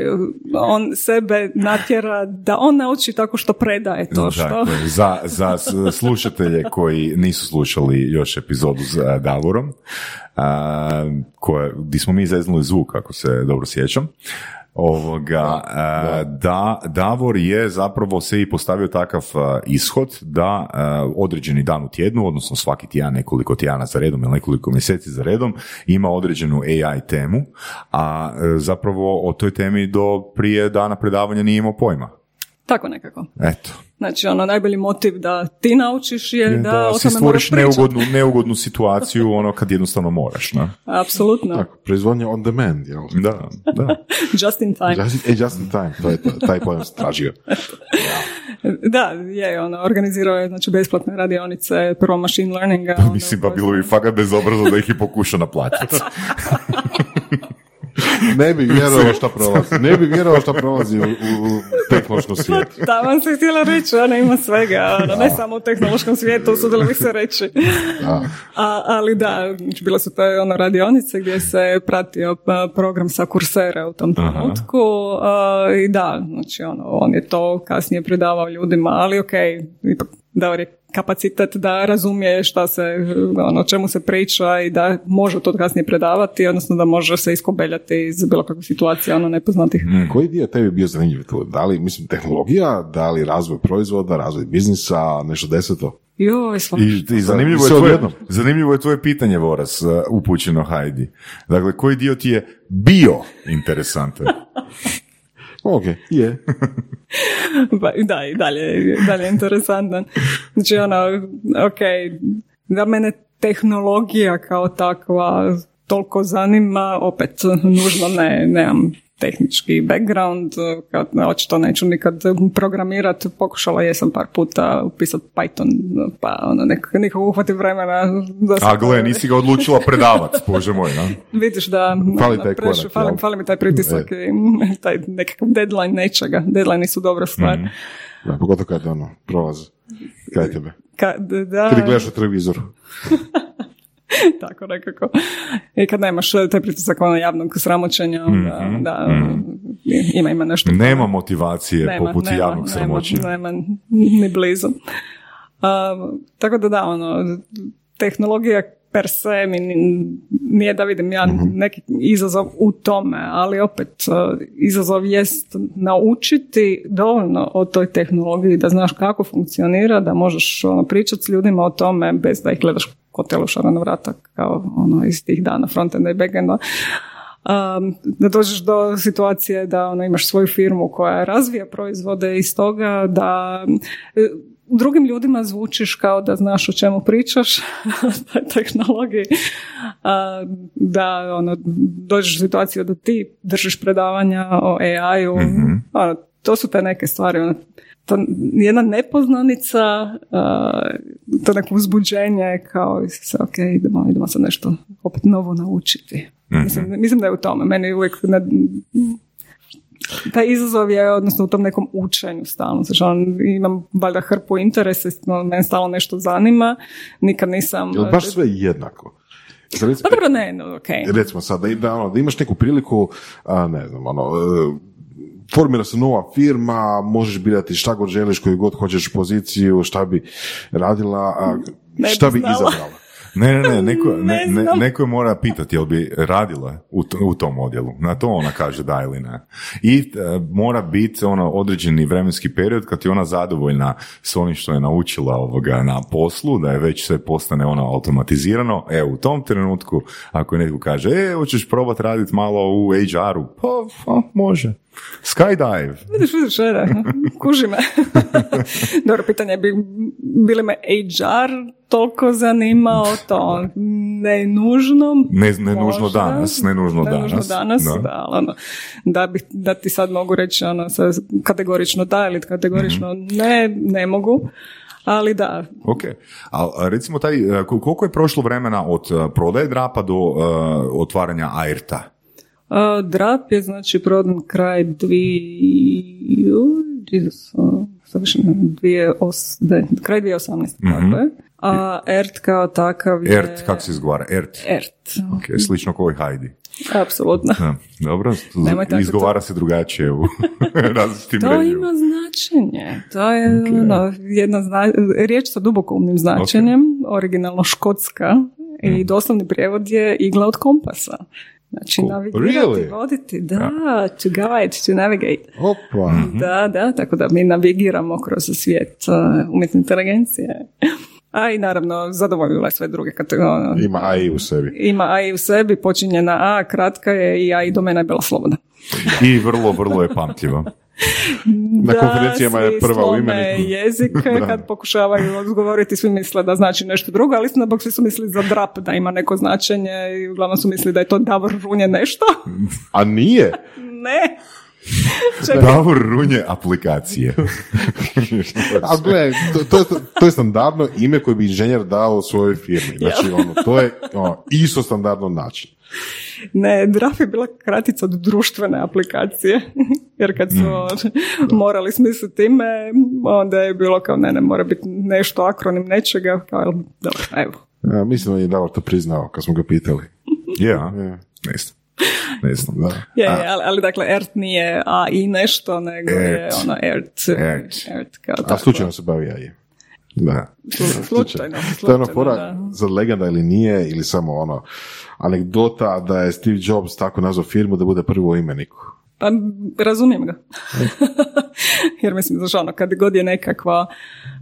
on sebe natjera da on nauči tako što predaje to što... Dakle, za, za slušatelje koji nisu slušali još epizodu s a, Davorom, a, koje, di smo mi zeznuli zvuk, ako se dobro sjećam, Ovoga, a, da, Davor je zapravo se i postavio takav a, ishod da a, određeni dan u tjednu, odnosno svaki tjedan nekoliko tjedana za redom ili nekoliko mjeseci za redom ima određenu AI temu, a e, zapravo o toj temi do prije dana predavanja nije imao pojma. Tako nekako. Eto. Znači, ono, najbolji motiv da ti naučiš je da, da o si tome stvoriš neugodnu, neugodnu situaciju ono kad jednostavno moraš. Ne? Apsolutno. Tako, proizvodnja on demand, jel? Da, da. Just in time. Just, e, just in time, to je to, taj pojam sam tražio. Da, je, ono, organizirao je, znači, besplatne radionice, prvo machine learninga. onda Mislim, pa u- bilo bi fakat bezobrazno da ih je pokušao naplatiti. Ne bi vjerovao šta prolazi. Ne bi vjerovao šta prolazi u, u, tehnološkom svijetu. Da, vam se htjela reći, ona ima svega, ono, ne samo u tehnološkom svijetu, usudila bih se reći. Da. A, ali da, znači, bile su te ono radionice gdje se pratio program sa kursera u tom trenutku a, i da, znači ono, on je to kasnije predavao ljudima, ali ok, ipak dao je kapacitet da razumije šta se, ono, o čemu se priča i da može to kasnije predavati, odnosno da može se iskobeljati iz bilo kakve situacije, ono, nepoznatih. Koji dio tebi je bio zanimljiv tu? Da li, mislim, tehnologija, da li razvoj proizvoda, razvoj biznisa, nešto deseto? Joj. I, i zanimljivo, je tvoje, zanimljivo je tvoje pitanje, Voras, uh, upućeno Hajdi. Dakle, koji dio ti je bio interesantan? Ok, je. Pa, da, i dalje, dalje je interesantan. Znači, ono, ok, da mene tehnologija kao takva toliko zanima, opet nužno ne, nemam tehnički background, kad, očito neću nikad programirati, pokušala jesam par puta upisati Python, pa ono, nek, nikog uhvati vremena. Da se A gle, nisi ga odlučila predavat, bože moj, no? Vidiš da Fali taj prešu- korak, fali, fali mi taj pritisak i taj nekakav deadline nečega. Deadline su dobra stvar. Mhm. Da, pogotovo kad ono, prolazi. Kraj tebe. Kad, da, Kad gledaš u televizoru. tako nekako. I kad nemaš eh, taj pritisak ono javnog sramoćenja, onda, Mhm, da, ima, ima nešto. Nema motivacije Nema, poput nema, javnog nema, sramoćenja. Nema, ni blizu. A, tako da da, ono, tehnologija per se mi ni- nije da vidim ja neki izazov u tome, ali opet uh, izazov jest naučiti dovoljno o toj tehnologiji, da znaš kako funkcionira, da možeš ono, pričati s ljudima o tome bez da ih gledaš ko telušara na vrata kao ono, iz tih dana frontenda i backenda. Um, da dođeš do situacije da ono, imaš svoju firmu koja razvija proizvode iz toga da e, drugim ljudima zvučiš kao da znaš o čemu pričaš toj tehnologiji da ono, dođeš u situaciju da ti držiš predavanja o AI-u ono, to su te neke stvari ono, to jedna nepoznanica a, to neko uzbuđenje kao se, ok, idemo, idemo sad nešto opet novo naučiti mislim, mislim da je u tome meni uvijek ne, taj izazov je, odnosno u tom nekom učenju stalno. Znači, on, imam valjda hrpu interesa, no, mene stalno nešto zanima, nikad nisam... Jel baš sve jednako? Recimo- Pa dobro, ne, no, ok. recimo sad, da, da, ono, da imaš neku priliku, a, ne znam, ono, e, formira se nova firma, možeš birati šta god želiš, koju god hoćeš poziciju, šta bi radila, a, šta bi izabrala. Ne, ne, ne, neko, ne, Ne neko je mora pitati jel bi radila u, to- u tom odjelu. Na to ona kaže da ili ne. I e, mora biti ono određeni vremenski period kad je ona zadovoljna s onim što je naučila ovoga na poslu, da je već sve postane ono automatizirano. E, u tom trenutku, ako netko kaže, e, hoćeš probat raditi malo u HR-u, pa, pa može. Skydive. Vidiš, vidiš, e, da, kuži me. Dobro, pitanje bi, bili me HR toliko zanimao, to ne nužno. Ne, ne nužno možda. danas, ne nužno danas. nužno danas, da. da, ono, da, bih, da ti sad mogu reći ono, sa- kategorično da ili kategorično Mhm. ne, ne mogu. Ali da, Ok, a recimo taj, e, kol- koliko je prošlo vremena od e, prodaje drapa do e, otvaranja AIRTA? A, drap je znači prodan kraj dvije, Jesus, ne, dvije os, ne, kraj 2018. tako je. A ERT kao takav je... ERT, kako se izgovara? ERT. ERT, Ok, slično kao i Heidi. apsolutno. Da, dobro, izgovara se drugačije u različitim To ima značenje. To je ono, jedna zna, riječ sa dubokoumnim značenjem, originalno škotska i doslovni prijevod je igla od kompasa. Znači, Cool. navigirati, Really? voditi, da, to guide, to navigate. Opa. Da, da, tako da mi navigiramo kroz svijet uh, umjetne inteligencije. A i naravno zadovoljila je sve druge kategorije. Ima AI u sebi. Ima AI u sebi, počinje na A, kratka je i AI domena je bila slobodna. I vrlo, vrlo je pamtljiva. Na konferencijama je prva u slome imeniku. jezik kad pokušavaju odgovoriti, svi misle da znači nešto drugo, ali istina bog svi su mislili za drap da ima neko značenje i uglavnom su mislili da je to Davor Runje nešto. A nije? ne. Čekaj, Davor Runje aplikacije. A gledaj, to, to, je, to je standardno ime koje bi inženjer dao svojoj firmi. Znači, ono, to je ono, isto standardno način. Ne, drap je bila kratica od društvene aplikacije, jer kad su morali smisliti ime, onda je bilo kao ne, ne, mora biti nešto akronim nečega, kao, dobro, evo. Ja, mislim da je Davor to priznao kad smo ga pitali. Ja, Ja. ne znam. Ne znam. Da. Je, je, ali, ali dakle, ERT nije A i nešto, nego je ERT. ono ERT. ERT. ERT kao A slučajno se bavi AI. Da. Slu- Slučajno. To je ono slučajno, fora za legenda ili nije, ili samo ono anegdota da je Steve Jobs tako nazvao firmu da bude prvo u imeniku. Pa razumijem ga. Jer mislim, znaš ono, kad god je nekakva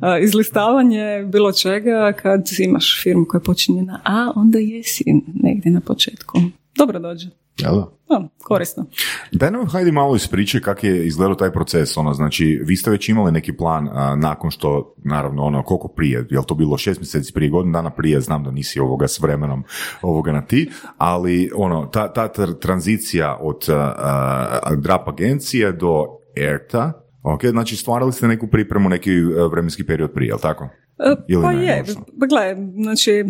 a, izlistavanje bilo čega, kad imaš firmu koja počinje na A, onda jesi negdje na početku. Dobro dođe. Jel da? Da, korisno. Daj nam, hajde malo ispričaj kako je izgledao taj proces, ono, znači, vi ste već imali neki plan a, nakon što, naravno, ono, koliko prije, je to bilo šest mjeseci prije, godinu dana prije, znam da nisi ovoga s vremenom ovoga na ti, ali, ono, ta, ta tr- tranzicija od a, a, drap agencije do ERTA, ok, znači stvarali ste neku pripremu, neki vremenski period prije, jel tako? E, Ili pa ne, je, pa gle, znači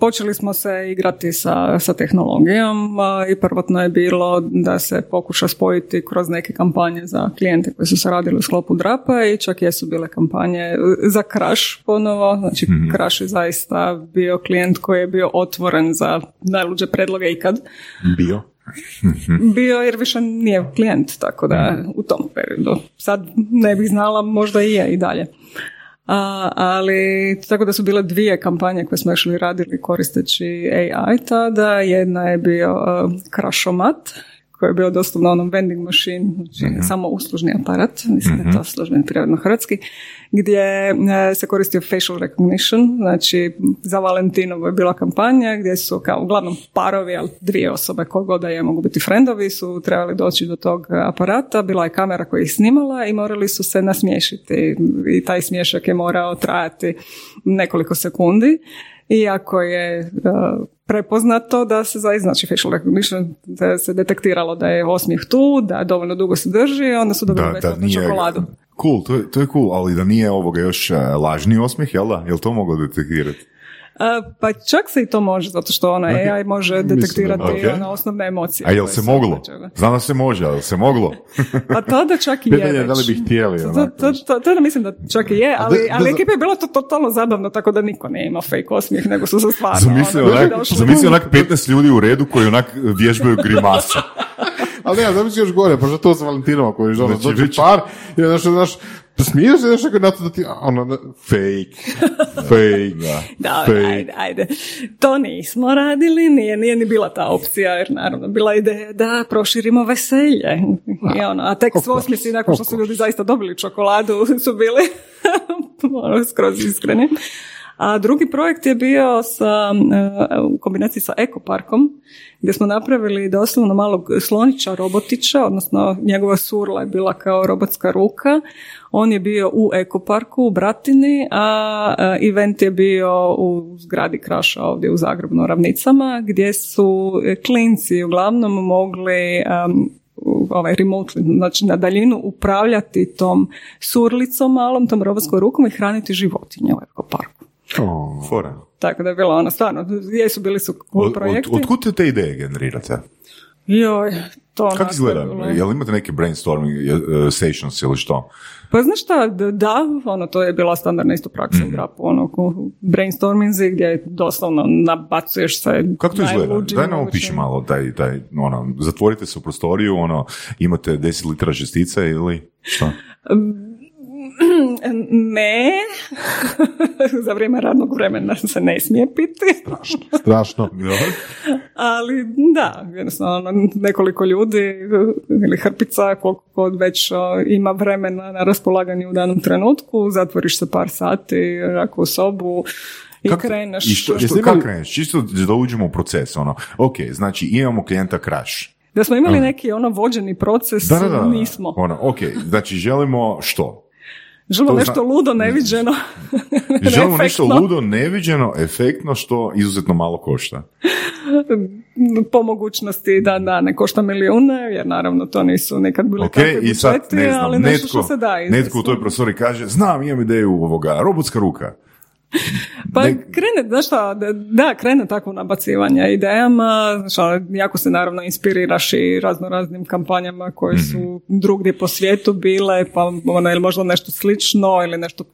počeli smo se igrati sa, sa tehnologijom a, i prvotno je bilo da se pokuša spojiti kroz neke kampanje za klijente koji su se radili u sklopu drapa i čak jesu bile kampanje za Crash ponovo, znači Crash je zaista bio klijent koji je bio otvoren za najluđe predloge ikad. Bio. Bio jer više nije klijent, tako da u tom periodu. Sad ne bih znala, možda i je i dalje. A, ali tako da su bile dvije kampanje koje smo još radili koristeći AI tada. Jedna je bio uh, Crashomat, koji je bio dostupno onom vending machine, znači samo uslužni aparat, mislim da je to službeni prirodno hrvatski, gdje e, se koristio facial recognition, znači za Valentinovo je bila kampanja gdje su kao uglavnom parovi, ali dvije osobe koje god da je mogu biti frendovi su trebali doći do tog aparata, bila je kamera koja ih snimala i morali su se nasmiješiti i taj smješak je morao trajati nekoliko sekundi. Iako je e, prepoznato da se zaista, znači facial recognition, da se detektiralo da je osmijeh tu, da dovoljno dugo se drži, onda su dobili besplatnu čokoladu. Cool, to je, to je cool, ali da nije ovoga još a, lažni osmijeh, jel da? Jel to moglo detektirati? A, pa čak se i to može, zato što ono AI može detektirati Ok. ono, osnovne emocije. A jel se moglo? Znam da se može, ali se moglo? Pa tada čak i je Pitanje je da li bi htjeli, To, to, to, to da mislim da čak i je, ali, da- da- ali ekipa je bilo to totalno zabavno, tako da niko ne ima fake osmijeh, nego su se stvarno... Zamisli ono, onak, zamisli onak 15 ljudi u redu koji onak vježbaju grimasu. Ali ne, zamisli još gore, pošto to sa Valentinom koji je ono, Znači, dođe par i što, znaš, smiješ se nešto na to da ti, ono, da- fake, fake, Da, fake. ajde, ajde. To nismo radili, nije, nije ni bila ta opcija, jer naravno bila ideja da proširimo veselje. I ono, a tek s osmisi, nakon što su ljudi zaista dobili čokoladu, su bili ono, skroz iskreni. A drugi projekt je bio sa, e, u kombinaciji sa Ekoparkom, gdje smo napravili doslovno malog slonića robotića, odnosno njegova surla je bila kao robotska ruka. On je bio u Ekoparku u Bratini, a e, event je bio u zgradi Kraša ovdje u Zagrebu na Ravnicama, gdje su klinci uglavnom mogli ovaj remotely, znači na daljinu upravljati tom surlicom malom, tom robotskom rukom i hraniti životinje u Ekoparku. O, Fora. Tako da je bilo ono, stvarno, jesu bili su cool Od, od, projekti. otkud te te ideje generirate? Joj, to Kako izgleda? bilo. Jel imate neke brainstorming uh, stations ili što? Pa znaš šta, da, ono, to je bila standardna isto praksa Mhm. u drapu, ono, brainstorminzi gdje doslovno nabacuješ se Kako to izgleda? Daj nam opiši malo taj, taj, ono, zatvorite se u prostoriju, ono, imate 10 litara žestice ili što? Ne, za vrijeme radnog vremena se ne smije piti, strašno. ali da, jednostavno ono, nekoliko ljudi ili hrpica koliko god već o, ima vremena na raspolaganju u danom trenutku, zatvoriš se par sati onako u sobu i Kako- kreneš. I što, što, kako kreneš? Čisto da uđemo u proces, ono, ok, znači imamo klijenta Crash, Da smo imali neki ono vođeni proces, Da, da, da. nismo. Ono, ok, znači želimo što? Želimo To nešto ludo, neviđeno. Želimo nešto ludo, neviđeno, efektno, što izuzetno malo košta. po mogućnosti da, da ne košta milijune, jer naravno to nisu nekad bili Ok, takvi i sad, budžeti, ne znam, ali nešto netko, što se da izvesti. netko u toj prostori kaže, znam, imam ideju ovoga, robotska ruka. Pa Ne- krene, znaš šta, da, krene takvo nabacivanje idejama, znaš, ono, jako se naravno inspiriraš i razno raznim kampanjama koje su Mhm. drugdje po svijetu bile, pa ono, ili možda nešto slično ili nešto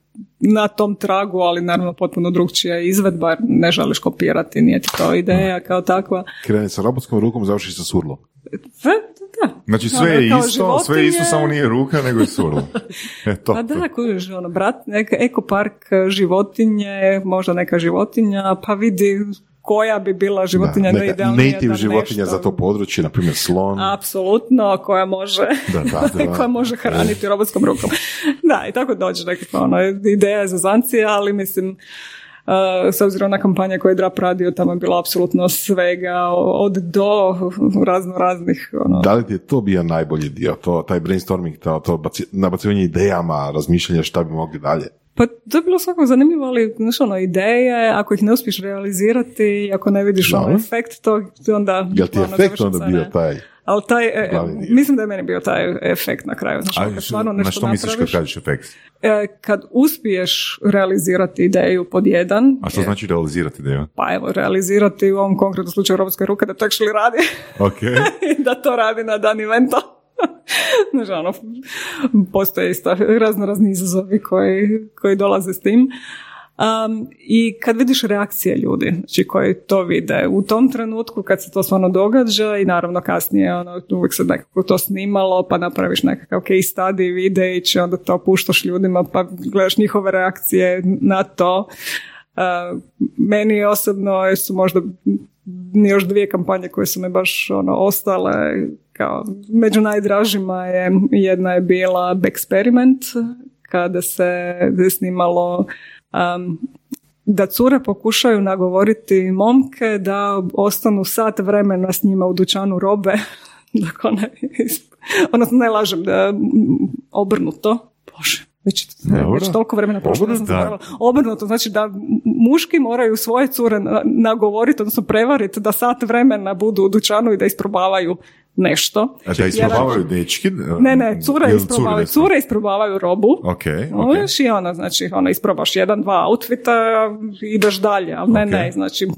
na tom tragu, ali naravno potpuno drugčija izvedba, ne želiš kopirati, nije ti to ideja kao takva. Krene sa robotskom rukom, završi sa surlom. Da. Znači Ono, sve je kao isto, sve je isto, životinje. samo nije ruka, nego je surlo. E, to, Pa da, kužiš, ono, brat, neka ekopark životinje, možda neka životinja, pa vidi koja bi bila životinja Da, neka najidealnija native da životinja nešto- za to područje, na primjer slon. Apsolutno, koja može, Da, da, da. koja može hraniti robotskom rukom. Da, i tako dođe nekakva ono, ideja za zancije, ali mislim, uh, s obzirom na kampanje koje je Drap radio, tamo je bilo apsolutno svega, od do razno raznih ono, Da li ti je to bio najbolji dio, to, taj brainstorming, to, to baci- nabacivanje idejama, razmišljanje šta bi mogli dalje? Pa to je bilo svakako zanimljivo, ali znaš ono, ideje, ako ih ne uspiješ realizirati, ako ne vidiš ono Dobro. efekt, to onda... Jel ti ono, efekt onda bio taj? Ali taj, e, mislim da je meni bio taj efekt na kraju. Znaš, ono, A kad stvarno nešto na što misliš kad kažeš efekt? e, kad uspiješ realizirati ideju pod jedan, A što e, znači realizirati ideju? pa evo, realizirati u ovom konkretnom slučaju robotske ruke da to actually radi, Ok. i da to radi na dan eventa. Znaš, ono, postoje isto razno razni izazovi koji, koji dolaze s tim. Um, I kad vidiš reakcije ljudi, znači koji to vide u tom trenutku kad se to stvarno događa i naravno kasnije ono, uvijek se nekako to snimalo pa napraviš nekakav case study, videić, onda to puštaš ljudima pa gledaš njihove reakcije na to. Uh, meni osobno su možda još dvije kampanje koje su me baš ono, ostale kao među najdražima je jedna je bila Experiment kada se snimalo um, da cure pokušaju nagovoriti momke da ostanu sat vremena s njima u dućanu robe dok isp- odnosno ne lažem da obrnuto. Bože, već, već toliko vremena prošlo Obrnuto. Obrnuto, znači da muški moraju svoje cure na- nagovoriti, odnosno prevariti da sat vremena budu u dućanu i da isprobavaju nešto. A da isprobavaju dečki? Ne, ne, cure isprobavaju, da isprobavaju? cure isprobavaju robu. Ok, ok. još i ono, znači, ono, isprobaš jedan, dva outfita, ideš dalje, ali ne, Ok. ne, znači,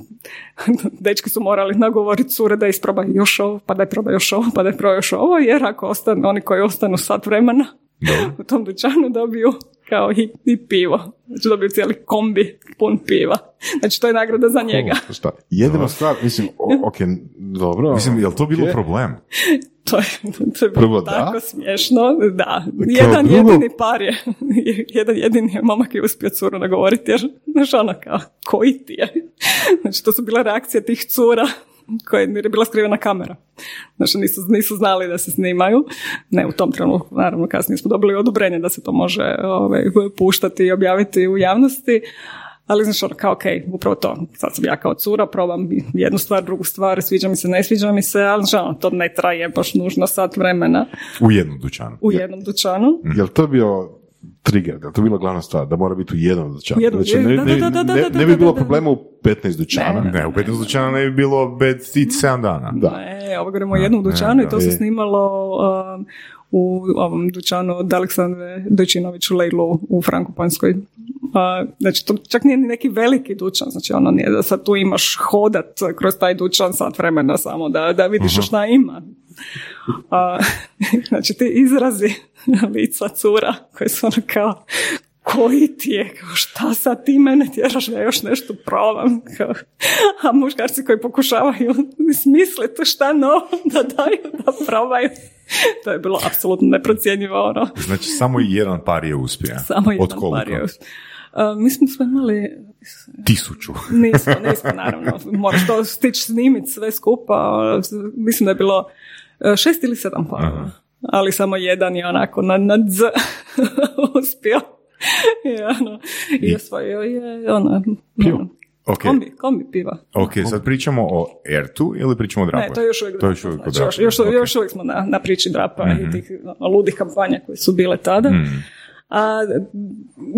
dečki su morali nagovoriti cure da isprobaju još ovo, pa da probaju još ovo, pa da probaju još ovo, jer ako ostanu, oni koji ostanu sat vremena u tom dućanu dobiju kao i, i pivo. Znači dobiju cijeli kombi pun piva. Znači to je nagrada za njega. O, šta? Jedina stvar, mislim, o, ok, dobro. Mislim, je li to bilo ok. problem? To je, to je bilo Prvo da. tako smiješno. Da, jedan drugo- jedini par je, jedan jedini momak je uspio curu nagovoriti, jer, znaš, ono kao, koji ti je? Znači, to su bile reakcije tih cura koje je bila skrivena kamera. Znači, nisu, nisu znali da se snimaju. Ne u tom trenutku, naravno, kasnije smo dobili odobrenje da se to može ovaj, puštati i objaviti u javnosti. Ali znaš, ono, kao, ok, upravo to, sad sam ja kao cura, probam jednu stvar, drugu stvar, sviđa mi se, ne sviđa mi se, ali znaš, ono, to ne traje baš nužno sat vremena U jednom dućanu. u jednom dućanu. Jel to bio trigger, jel to bila glavna stvar, da mora biti u jednom dućanu? U jednom, Znači, ne, da, ne, da, da, da, ne- da, ne bi da, bilo da, da. problema u 15 dućana. Ne, Ne, u 15 dućana ne bi bilo bez i 7 dana. Da. Ne, ovo govorimo o jednom dućanu i to se snimalo um, u ovom dućanu od Aleksandre Dojčinović u Lejlu u Frankopanskoj. A, znači, to čak nije ni neki veliki dućan, znači ono nije da sad tu imaš hodat kroz taj dućan sat vremena samo da, da vidiš šta ima. A, znači, ti izrazi lica cura koje su ono kao koji ti je, kao šta sad ti mene tjeraš da još nešto probam, kao, a muškarci koji pokušavaju smisliti šta novo da daju, da probaju. To je bilo apsolutno neprocjenjivo ono. Znači, samo jedan par je uspio. Samo Od jedan koliko? par je us- A, mislim da smo imali, Tisuću. nismo, nismo naravno, moraš to stići snimit sve skupa, mislim da je bilo šest ili sedam parova, ali samo jedan je onako na, na dz uspio. I, ono, i osvojio je ono, ono, Ok, Kombi, kombi piva. ok, sad pričamo o Ertu ili pričamo o Drapu? Ne, to je još uvijek To je drapa. još uvijek Znači, još, još, ok. Mhm. još uvijek smo na, na priči drapa i tih ono, ludih kampanja koje su bile tada. Mhm. A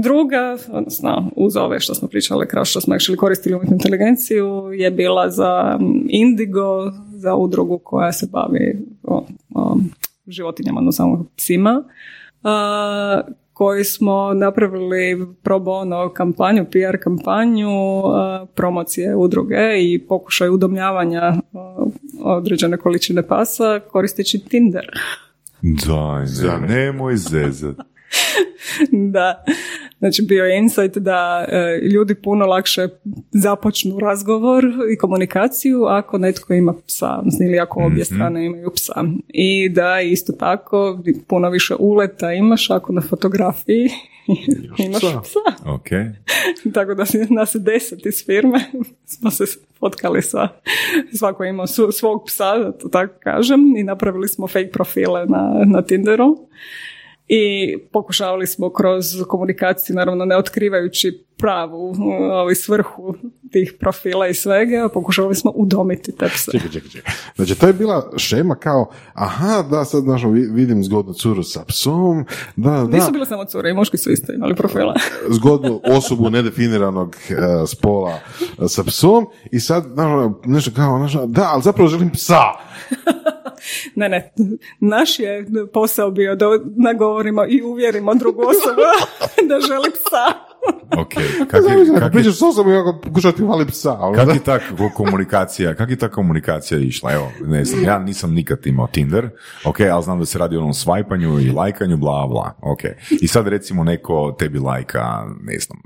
druga, odnosno uz ove što smo pričali, kao što smo actually koristili umjetnu inteligenciju, je bila za mm, Indigo, za udrugu koja se bavi o, o životinjama, odnosno samo psima. A, koji smo napravili pro bono kampanju, PR kampanju a, promocije udruge i pokušaj udomljavanja a, određene količine pasa koristeći Tinder. Daj, ne, nemoj zezat. da, znači bio je insight da e, ljudi puno lakše započnu razgovor i komunikaciju ako netko ima psa, ili ako obje strane imaju psa. I da isto tako puno više uleta imaš ako na fotografiji imaš psa. psa. Ok, Tako da nas deset iz firme smo se fotkali sa, svako je imao su- svog psa, da to tako kažem, i napravili smo fake profile na, na Tinderu. I pokušavali smo kroz komunikaciju, naravno ne otkrivajući pravu ovaj, svrhu tih profila i svega, pokušavali smo udomiti te pse. Čekaj, čekaj, čekaj. Znači, to je bila šema kao, aha, da, sad znaš, vi- vidim zgodnu curu sa psom, da, da, Nisu bile samo cure, i muški su isto imali profila. zgodnu osobu nedefiniranog e, spola e, sa psom i sad, znaš, ono, nešto kao, znaš, da, ali zapravo želim psa. Ne, ne, naš je posao bio da nagovorimo i uvjerimo drugu osobu da želi psa. ok. Kak je, kak je, pričaš s osobom i ako pokušati hvali psa. kak je ta komunikacija, kak je ta komunikacija išla? Evo, ne znam, ja nisam nikad imao Tinder, ok, ali znam da se radi o onom svajpanju i lajkanju, bla, bla, ok. I sad recimo neko tebi lajka, ne znam,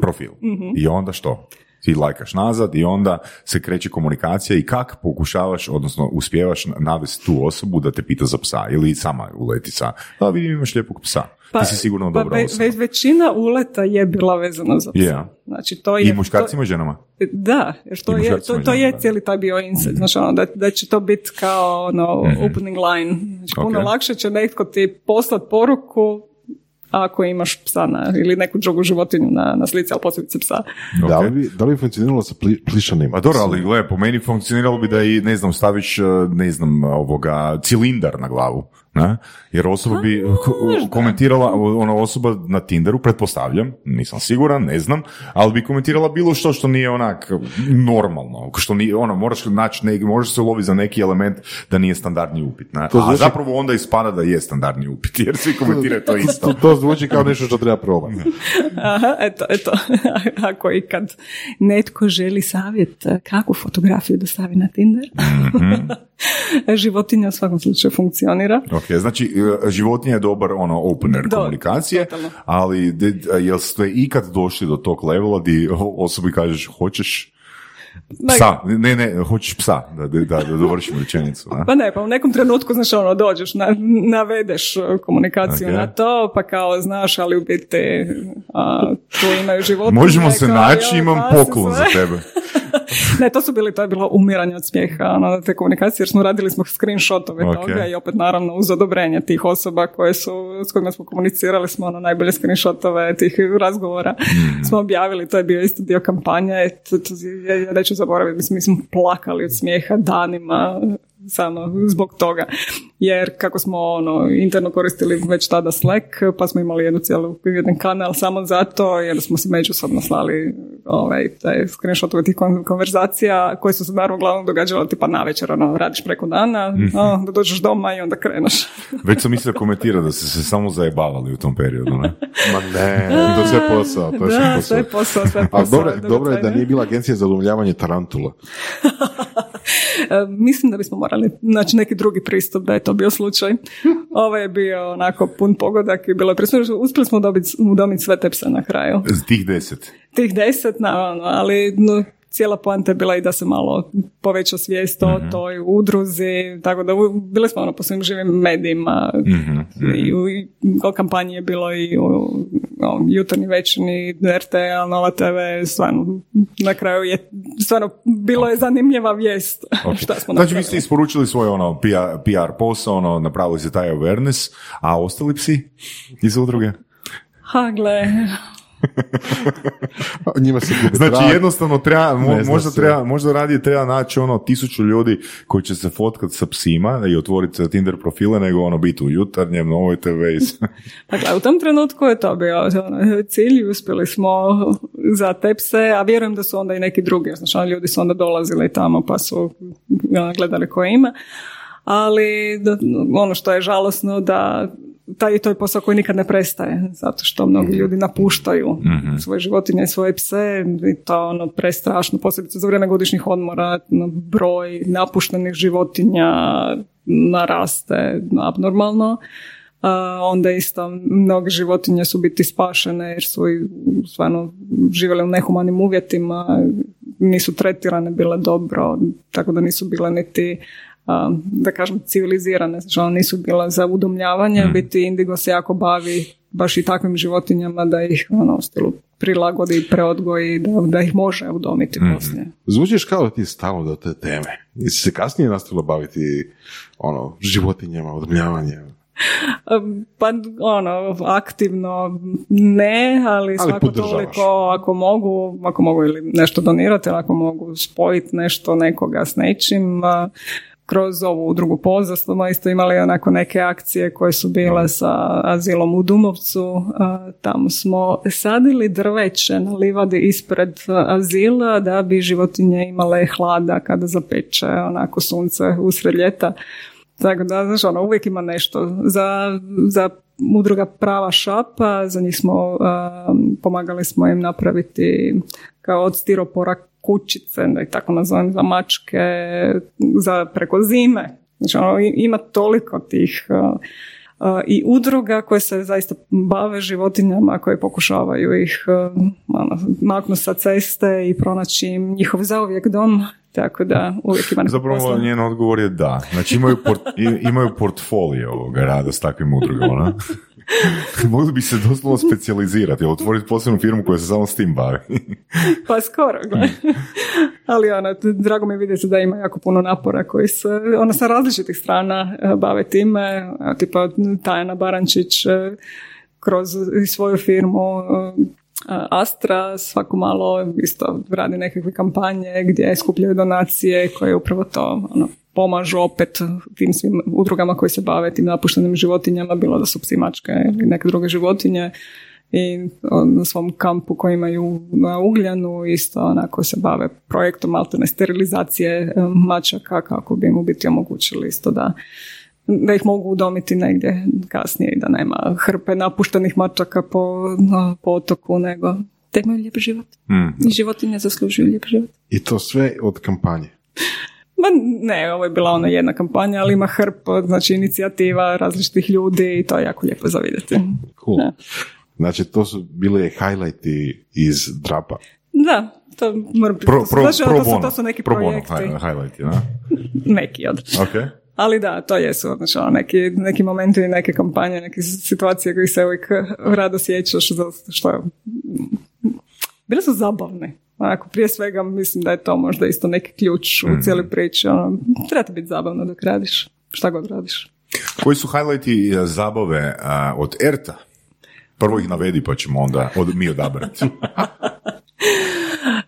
profil. I onda što? Ti lajkaš nazad i onda se kreće komunikacija i kak pokušavaš, odnosno uspijevaš navesti tu osobu da te pita za psa ili sama uleti sa, a vidim imaš lijepog psa. Ti si sigurno pa dobra ve- osoba. većina uleta je bila vezana za psa. Je. Znači, to je, I muškarcima i ženama? da, jer to je, to, to je da. cijeli taj bio insight. Znači, ono, da, da će to biti kao ono, opening line. Znači, puno Mhm. Ok. lakše će netko ti poslat poruku ako imaš psa na, ili neku drugu životinju na, na slici, ali posebice psa. Da Ok. li bi, da li bi funkcioniralo sa pli, plišanima? Pa dobro, ali gle, po meni funkcioniralo bi da i, ne znam, staviš, eh, ne znam, ovoga, cilindar na glavu. Ne? Jer osoba bi ko- komentirala, ona osoba na Tinderu, pretpostavljam, nisam siguran, ne znam, ali bi komentirala bilo što što nije onak normalno, što nije, ono, moraš naći, neki, možeš se uloviti za neki element da nije standardni upit. Ne? To A zvuči- zapravo onda ispada da je standardni upit, jer svi komentiraju to isto. To, to zvuči kao nešto što treba probati. Aha, eto, eto. Ako i kad netko želi savjet eh, kakvu fotografiju da stavi na Tinder, životinja u svakom slučaju funkcionira. Ok, znači e, životinja je dobar ono opener Da, komunikacije, totalno. ali jel ste ikad došli do tog levela di osobi kažeš hoćeš psa, ne, ne, hoćeš psa, da, da, da, da dovršim rečenicu. Pa ne, pa u nekom trenutku, znaš, ono, dođeš, na, navedeš uh, komunikaciju Ok. na to, pa kao, znaš, ali u biti a, tu imaju životinje. Možemo se naći, imam pasi poklon za tebe. ne, to su bili, to je bilo umiranje od smijeha, ono, te komunikacije, jer smo radili smo screenshotove Ok. toga i opet naravno uz odobrenje tih osoba koje su, s kojima smo komunicirali smo ono najbolje screenshotove tih razgovora Hmm. smo objavili, to je bio isto dio kampanje, ja neću zaboraviti, mislim, mi smo plakali od smijeha danima samo zbog toga. Jer kako smo ono, interno koristili već tada Slack, pa smo imali jednu cijelu, jedan kanal samo zato, jer smo se međusobno slali ovaj, taj screenshotove tih kon- konverzacija koje su se naravno uglavnom događale tipa na večer, ono, radiš preko dana, a, da dođeš doma i onda kreneš. Već sam mislio komentirati da ste se samo zajebavali u tom periodu, ne? Ma ne, to je sve posao, to je sve da, posao. sve posao, sve A posao. dobro, dobro je da nije bila agencija za udomljavanje tarantula. E, Mislim da bismo morali naći neki drugi pristup da je to bio slučaj. Ovo je bio onako pun pogodak i bilo je prisutno. Uspjeli smo dobiti, udomiti sve te pse na kraju. Tih deset. Tih deset, naravno, ali no, cijela poanta je bila i da se malo poveća svijest o toj udruzi, tako da bili smo ono po svim živim medijima. I u i o kampanji je bilo i u o, jutarnji večerni RTL, Nova TV, stvarno na kraju je stvarno bilo je zanimljiva vijest. Šta smo Znači vi ste isporučili svoj ono PR, PR posao, ono, napravili ste taj awareness, a ostali psi iz udruge? Ha, gle, Njima se gubi Znači trag. jednostavno treba, mo- možda, treba, možda radi treba naći ono tisuću ljudi koji će se fotkat sa psima i otvoriti Tinder profile, nego ono biti u jutarnjem, novoj TV. Dakle, u tom trenutku je to bio ono, cilj uspjeli smo za te pse, a vjerujem da su onda i neki drugi, znači ono, ljudi su onda dolazili tamo pa su ono, gledali koje ima. Ali ono što je žalosno da taj to je posao koji nikad ne prestaje, zato što mnogi ljudi napuštaju svoje životinje i svoje pse i to ono prestrašno, posebice za vrijeme godišnjih odmora, broj napuštenih životinja naraste abnormalno. A onda isto mnoge životinje su biti spašene jer su i stvarno živjele u nehumanim uvjetima, nisu tretirane bile dobro, tako da nisu bile niti da kažem civilizirane, znači one nisu bile za udomljavanje, biti Indigo se jako bavi baš i takvim životinjama da ih ono, u stilu prilagodi i preodgoji, da, da ih može udomiti poslije. Zvučiš kao da ti je stalo do te teme. Jesi se kasnije nastavila baviti ono, životinjama, odmljavanjem? Pa ono, aktivno ne, ali, svako podržavaš. toliko ako mogu, ako mogu ili nešto donirati, ako mogu spojiti nešto nekoga s nečim, kroz ovu drugu pozast smo isto imali onako neke akcije koje su bile sa azilom u Dumovcu. Tamo smo sadili drveće na livadi ispred azila da bi životinje imale hlada kada zapeče onako sunce usred ljeta. Tako da, znaš, ono, uvijek ima nešto. Za, za udruga Prava šapa, za njih smo, um, pomagali smo im napraviti kao od stiropora kućice, da ih tako nazovem, za mačke, za preko zime. Znači, ono, ima toliko tih uh, uh, i udruga koje se zaista bave životinjama, koje pokušavaju ih uh, ono, maknuti sa ceste i pronaći im njihov zauvijek dom. Tako da uvijek ima neko Zapravo posla. njen odgovor je da. Znači imaju, port- imaju portfolio ovoga rada s takvim udrugama. Mogli bi se doslovno specijalizirati, otvoriti posebnu firmu koja se samo s tim bavi. Pa skoro, gle. Ali ono, drago mi je vidjeti da ima jako puno napora koji se, ono, sa različitih strana e, bave time, tipa Tajana Barančić e, kroz svoju firmu e, Astra svako malo isto radi nekakve kampanje gdje skupljaju donacije koje upravo to ono, pomažu opet tim svim udrugama koji se bave tim napuštenim životinjama, bilo da su psi, mačke ili neke druge životinje i na svom kampu koji imaju na Ugljanu isto onako se bave projektom alterne sterilizacije e, mačaka kako bi im u biti omogućili isto da da ih mogu udomiti negdje kasnije i da nema hrpe napuštenih mačaka po, po otoku, nego da imaju lijep život. I životinje zaslužuju lijep život. I to sve od kampanje. Ma ne, ovo je bila ona jedna kampanja, ali ima hrp, znači inicijativa različitih ljudi i to je jako lijepo za vidjeti. Cool. Da. Znači, to su bile highlighti iz drapa. Da, to moram Pro, pro, Znači, pro to, su, bono. to su neki pro bono projekti, highlighti, da? neki od. Ok. Ali da, to jesu znači, neki, neki momenti, neke kampanje, neke situacije koji se uvijek rado sjećaš, zato što bile su zabavne. Onako, prije svega mislim da je to možda isto neki ključ u cijeloj priči. Ono, treba ti biti zabavno dok radiš, šta god radiš. Koji su highlighti e, zabave a, od Erta? Prvo ih navedi pa ćemo onda od, mi odabrati.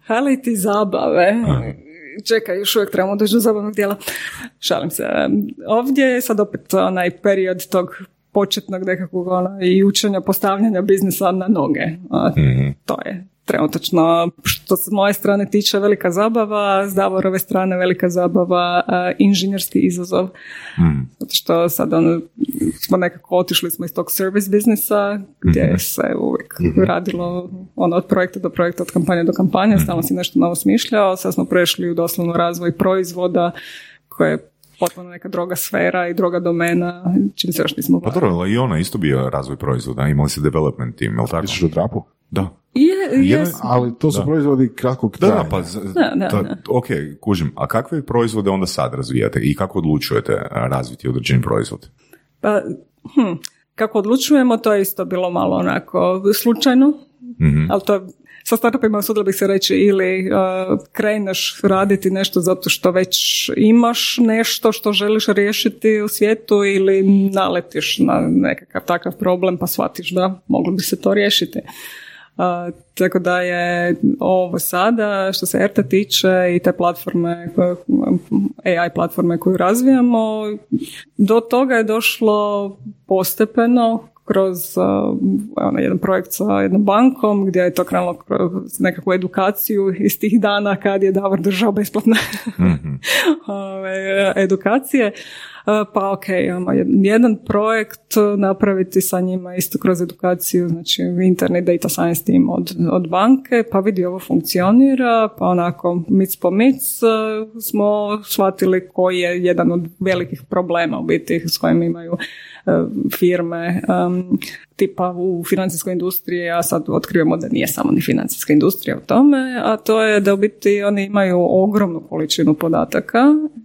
Highlighti zabave. Čekaj, još uvijek trebamo doći do zabavnog dijela. Šalim se. Ovdje je sad opet onaj period tog početnog nekakvog ona, i učenja postavljanja biznisa na noge. A, To je trenutačno što se s moje strane tiče velika zabava, s Davorove strane velika zabava, inženjerski izazov. Zato što sad ono, smo nekako otišli smo iz tog service biznisa gdje se uvijek radilo ono, od projekta do projekta, od kampanje do kampanje, stalno si nešto novo smišljao, sad smo prešli u doslovno razvoj proizvoda koje je potpuno neka droga sfera i droga domena, čim se još nismo Pa dobro, i ona isto bio razvoj proizvoda, imali se development team, jel tako? Misliš o drapu? Da. Je, Jedan- jest. Ali to su Da. proizvodi kratkog Da, trajanja. da, pa, z- Da, da, ta- da. ok, kužim. A kakve proizvode onda sad razvijate i kako odlučujete razviti određeni proizvod? Pa, hm, kako odlučujemo, to je isto bilo malo onako slučajno, ali to je sa startupima usudila bih se reći ili uh, kreneš raditi nešto zato što već imaš nešto što želiš riješiti u svijetu ili naletiš na nekakav takav problem pa shvatiš da moglo bi se to riješiti. Tako da je ovo sada, što se ERTA tiče i te platforme, AI platforme koju razvijamo, do toga je došlo postepeno kroz ono, jedan projekt sa jednom bankom gdje je to krenulo kroz nekakvu edukaciju iz tih dana kad je Davor držao besplatne mm edukacije. Pa ok, imamo jedan projekt napraviti sa njima isto kroz edukaciju, znači internet data science team od, od banke, pa vidi ovo funkcionira, pa onako mic po mic smo shvatili koji je jedan od velikih problema u biti s kojim imaju E, firme tipa u financijskoj industriji, a sad otkrivamo da nije samo ni financijska industrija u tome, a to je da u biti oni imaju ogromnu količinu podataka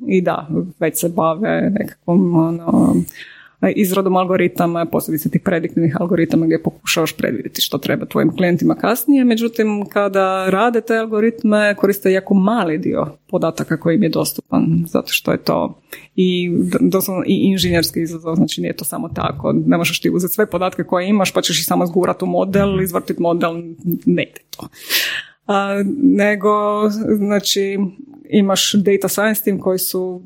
i da, već se bave nekakvom ono, izradom algoritama, posebice tih prediktivnih algoritama gdje pokušavaš predvidjeti što treba tvojim klijentima kasnije. Međutim, kada rade te algoritme, koriste jako mali dio podataka koji im je dostupan, zato što je to i doslovno i inženjerski izazov, znači nije to samo tako. Ne možeš ti uzeti sve podatke koje imaš, pa ćeš ih samo zgurati u model, izvrtiti model, ne ide to. A, nego, znači, imaš data science team koji su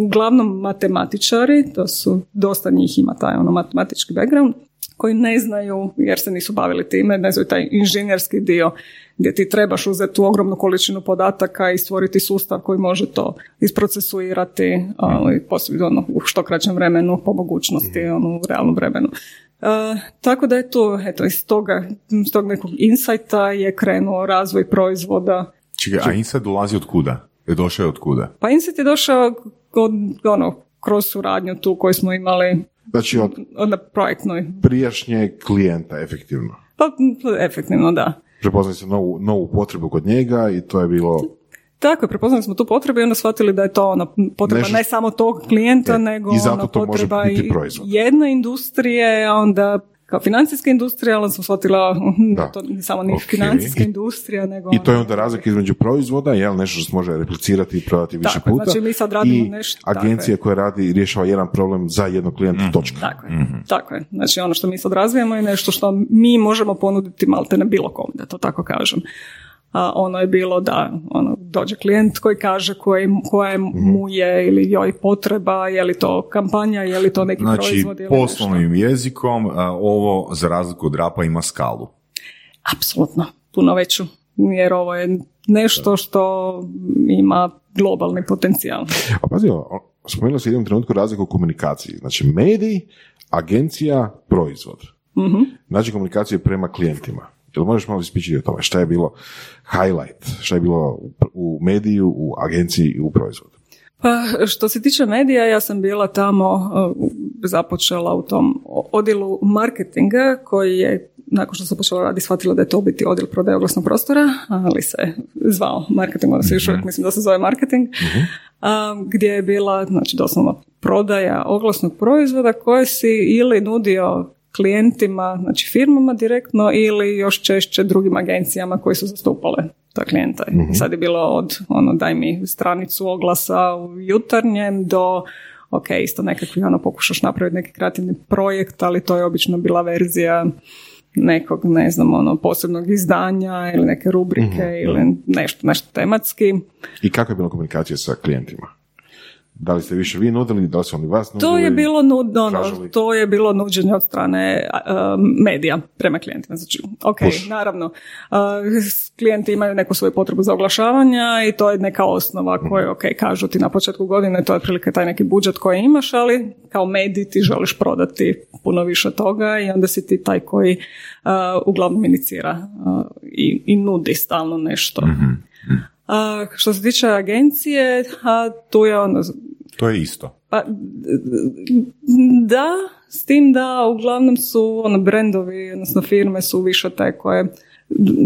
uglavnom matematičari, to su, dosta njih ima taj ono matematički background, koji ne znaju, jer se nisu bavili time, ne znaju taj inženjerski dio gdje ti trebaš uzeti tu ogromnu količinu podataka i stvoriti sustav koji može to isprocesuirati ali posebno ono, u što kraćem vremenu, po mogućnosti ono, u realnom vremenu. Uh, tako da je to, eto, iz toga, iz tog nekog insajta je krenuo razvoj proizvoda. Čekaj, a insight dolazi od kuda? Je došao od kuda? Pa Insight je došao od, ono, kroz suradnju tu koju smo imali Znači od, od projektnoj. Prijašnjeg klijenta, efektivno. Pa, efektivno, da. Prepoznali ste novu, novu potrebu kod njega i to je bilo... Tako je, prepoznali smo tu potrebu i onda shvatili da je to ona potreba ne samo tog klijenta, nego i zato ona to potreba može biti proizvod. jedne industrije, a onda kao financijska industrija, ali sam shvatila da. to nije samo ni financijska industrija, nego... I to je onda razlika između proizvoda, jel, nešto što se može replicirati i prodati više puta. Znači mi sad radimo i nešto... agencija koja radi i rješava jedan problem za jednog klijenta, mm. točka. Tako je, mm tako je. Znači ono što mi sad razvijamo je nešto što mi možemo ponuditi malte na bilo kom, da to tako kažem a ono je bilo da ono, dođe klijent koji kaže koji, koja mhm. mu je ili joj potreba, je li to kampanja, je li to neki znači, proizvod. Znači, poslovnim jezikom ovo za razliku od rapa ima skalu. Apsolutno, puno veću, jer ovo je nešto što ima globalni potencijal. A pazi, spomenuli se jednom trenutku razliku u komunikaciji. Znači, mediji, agencija, proizvod. mm Znači, komunikacije prema klijentima. Jel možeš malo ispričati o tome? Šta je bilo highlight? Šta je bilo u mediju, u agenciji i u proizvodu? Pa što se tiče medija, ja sam bila tamo, uh, započela u tom odjelu marketinga koji je nakon što sam počela raditi shvatila da je to biti odjel prodaje oglasnog prostora, ali se zvao marketing, onda se još uvijek mhm. mislim da se zove marketing, mhm. gdje je bila znači doslovno prodaja oglasnog proizvoda koje si ili nudio klijentima, znači firmama direktno ili još češće drugim agencijama koji su zastupale ta klijenta. mm Sad je bilo od ono daj mi stranicu oglasa u jutarnjem do ok, isto nekakvi ono pokušaš napraviti neki kreativni projekt, ali to je obično bila verzija nekog, ne znam, ono, posebnog izdanja ili neke rubrike mhm, ili nešto, nešto tematski. I kako je bila komunikacija sa klijentima? Da li ste više vi nudili, da li su oni vas nudili? To je bilo, nud, ono, to je bilo nuđenje od strane medija prema klijentima. Znači, ok, naravno, uh, klijenti imaju neku svoju potrebu za oglašavanja i to je neka osnova mhm. koju, ok, kažu ti na početku godine, to je otprilike taj neki budžet koji imaš, ali kao medij ti želiš prodati puno više toga i onda si ti taj koji uh, uglavnom inicira i, i nudi stalno nešto. mm a, što se tiče agencije, a tu je ono... To je isto. Pa, da, s tim da uglavnom su ono, brendovi, odnosno firme su više te koje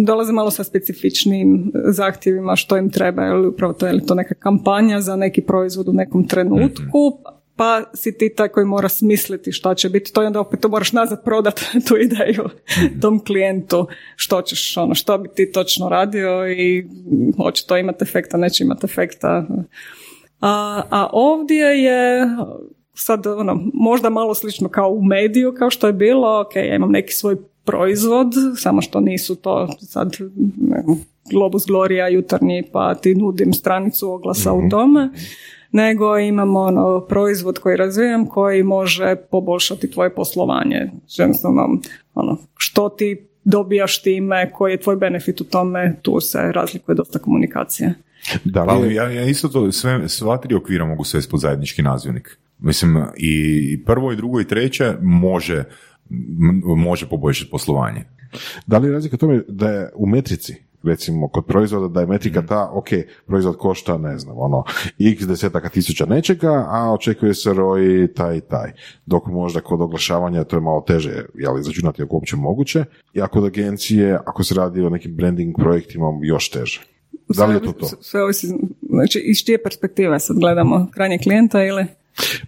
dolaze malo sa specifičnim zahtjevima što im treba, ili upravo to je li to neka kampanja za neki proizvod u nekom trenutku, mhm pa si ti taj koji mora smisliti šta će biti, to je onda opet to moraš nazad prodat tu ideju mhm. tom klijentu, što ćeš, ono, što bi ti točno radio i hoće to imati efekta, neće imati efekta. A, a ovdje je sad ono, možda malo slično kao u mediju, kao što je bilo, ok, ja imam neki svoj proizvod, samo što nisu to sad ne Globus Gloria jutarnji pa ti nudim stranicu oglasa u tome, nego imamo ono, proizvod koji razvijam koji može poboljšati tvoje poslovanje. Jednostavno, ono, što ti dobijaš time, koji je tvoj benefit u tome, tu se razlikuje dosta komunikacije. Da li Ali ja, ja isto to, sve, sva tri okvira mogu svesti pod zajednički nazivnik. Mislim, i prvo, i drugo, i treće može, m- može poboljšati poslovanje. Da li je razlika u tome da je u metrici, recimo kod proizvoda, da je metrika Mhm. ta, ok, proizvod košta, ne znam, ono, x desetaka tisuća nečega, a očekuje se ROI taj i taj. Dok možda kod oglašavanja to je malo teže, jel, izračunati ako uopće moguće, i ako kod agencije, ako se radi o nekim branding projektima, još teže. Da li je to to? Sve, sve ovisi, znači iz čije perspektive sad gledamo krajnjeg klijenta ili...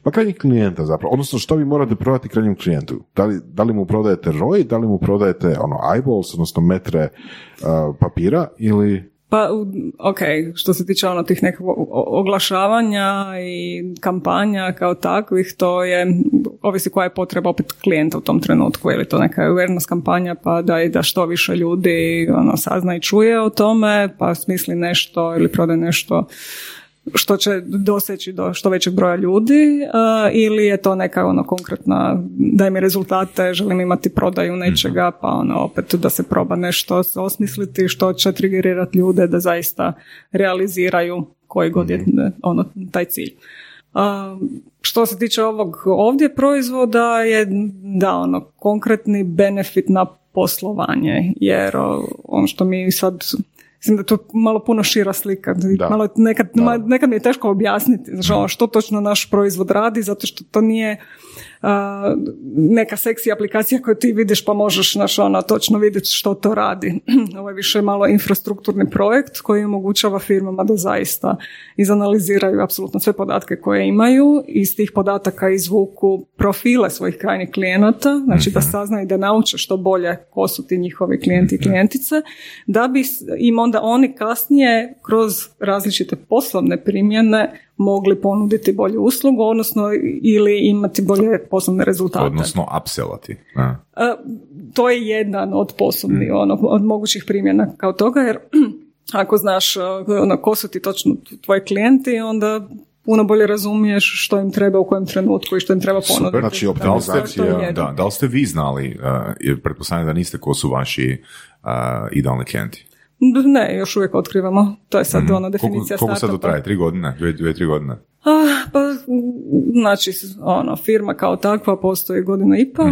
Pa krajnjeg klijenta zapravo, odnosno što vi morate prodati krajnjem klijentu? Da li, da li mu prodajete ROI, da li mu prodajete ono eyeballs, odnosno metre uh, papira ili... Pa, ok, što se tiče ono tih nekog oglašavanja i kampanja kao takvih, to je, ovisi koja je potreba opet klijenta u tom trenutku, je li to neka awareness kampanja, pa da i da što više ljudi ono, sazna i čuje o tome, pa smisli nešto ili prodaje nešto što će doseći do što većeg broja ljudi a, ili je to neka ono konkretna daj mi rezultate, želim imati prodaju nečega pa ono opet da se proba nešto osmisliti što će trigerirati ljude da zaista realiziraju koji god je ono taj cilj. A, što se tiče ovog ovdje proizvoda je da ono konkretni benefit na poslovanje jer ono što mi sad Mislim da je to malo puno šira slika. Da. Malo nekad, ma- nekad mi je teško objasniti znači, što točno naš proizvod radi, zato što to nije neka seksi aplikacija koju ti vidiš pa možeš znaš, ono, točno vidjeti što to radi. Ovo je više malo infrastrukturni projekt koji omogućava firmama da zaista izanaliziraju apsolutno sve podatke koje imaju i iz tih podataka izvuku profile svojih krajnjih klijenata, znači da saznaju i da nauče što bolje ko su ti njihovi klijenti i klijentice, da bi im onda oni kasnije kroz različite poslovne primjene mogli ponuditi bolju uslugu, odnosno ili imati bolje poslovne rezultate. Odnosno, upsellati. Da. E, to je jedan od posebnih, ono, od mogućih primjena kao toga, jer ako znaš e, ono, ko su ti točno tvoji klijenti, onda puno bolje razumiješ što im treba u kojem trenutku i što im treba ponuditi. znači Da li, ste, optimizacija, jedno. da, da li ste vi znali, uh, pretpostavljam da niste ko su vaši uh, idealni klijenti? Ne, još uvijek otkrivamo. To je sad ono Mhm. Koliko, definicija koliko sad to startupa. traje? Tri godine? Dvije, dvije, tri godine? Ah, pa, znači, ono, firma kao takva postoji godinu i pa.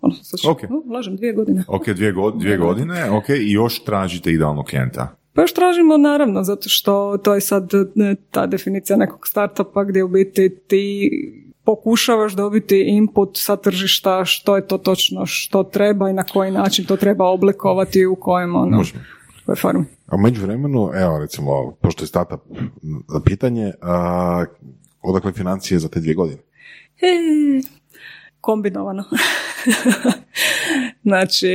Ono, sad ću- Ok. o, lažem, dvije godine. Ok, dvije, god, dvije godine, ok, i još tražite idealnog klijenta. Pa još tražimo naravno, zato što to je sad ta definicija nekog startupa gdje u biti ti pokušavaš dobiti input sa tržišta što je to točno što treba i na koji način to treba oblikovati i u kojem ono, Može. U kojoj formi. A u međuvremenu, evo recimo, pošto je startup pitanje, a, odakle financije za te dvije godine? E, kombinovano. znači,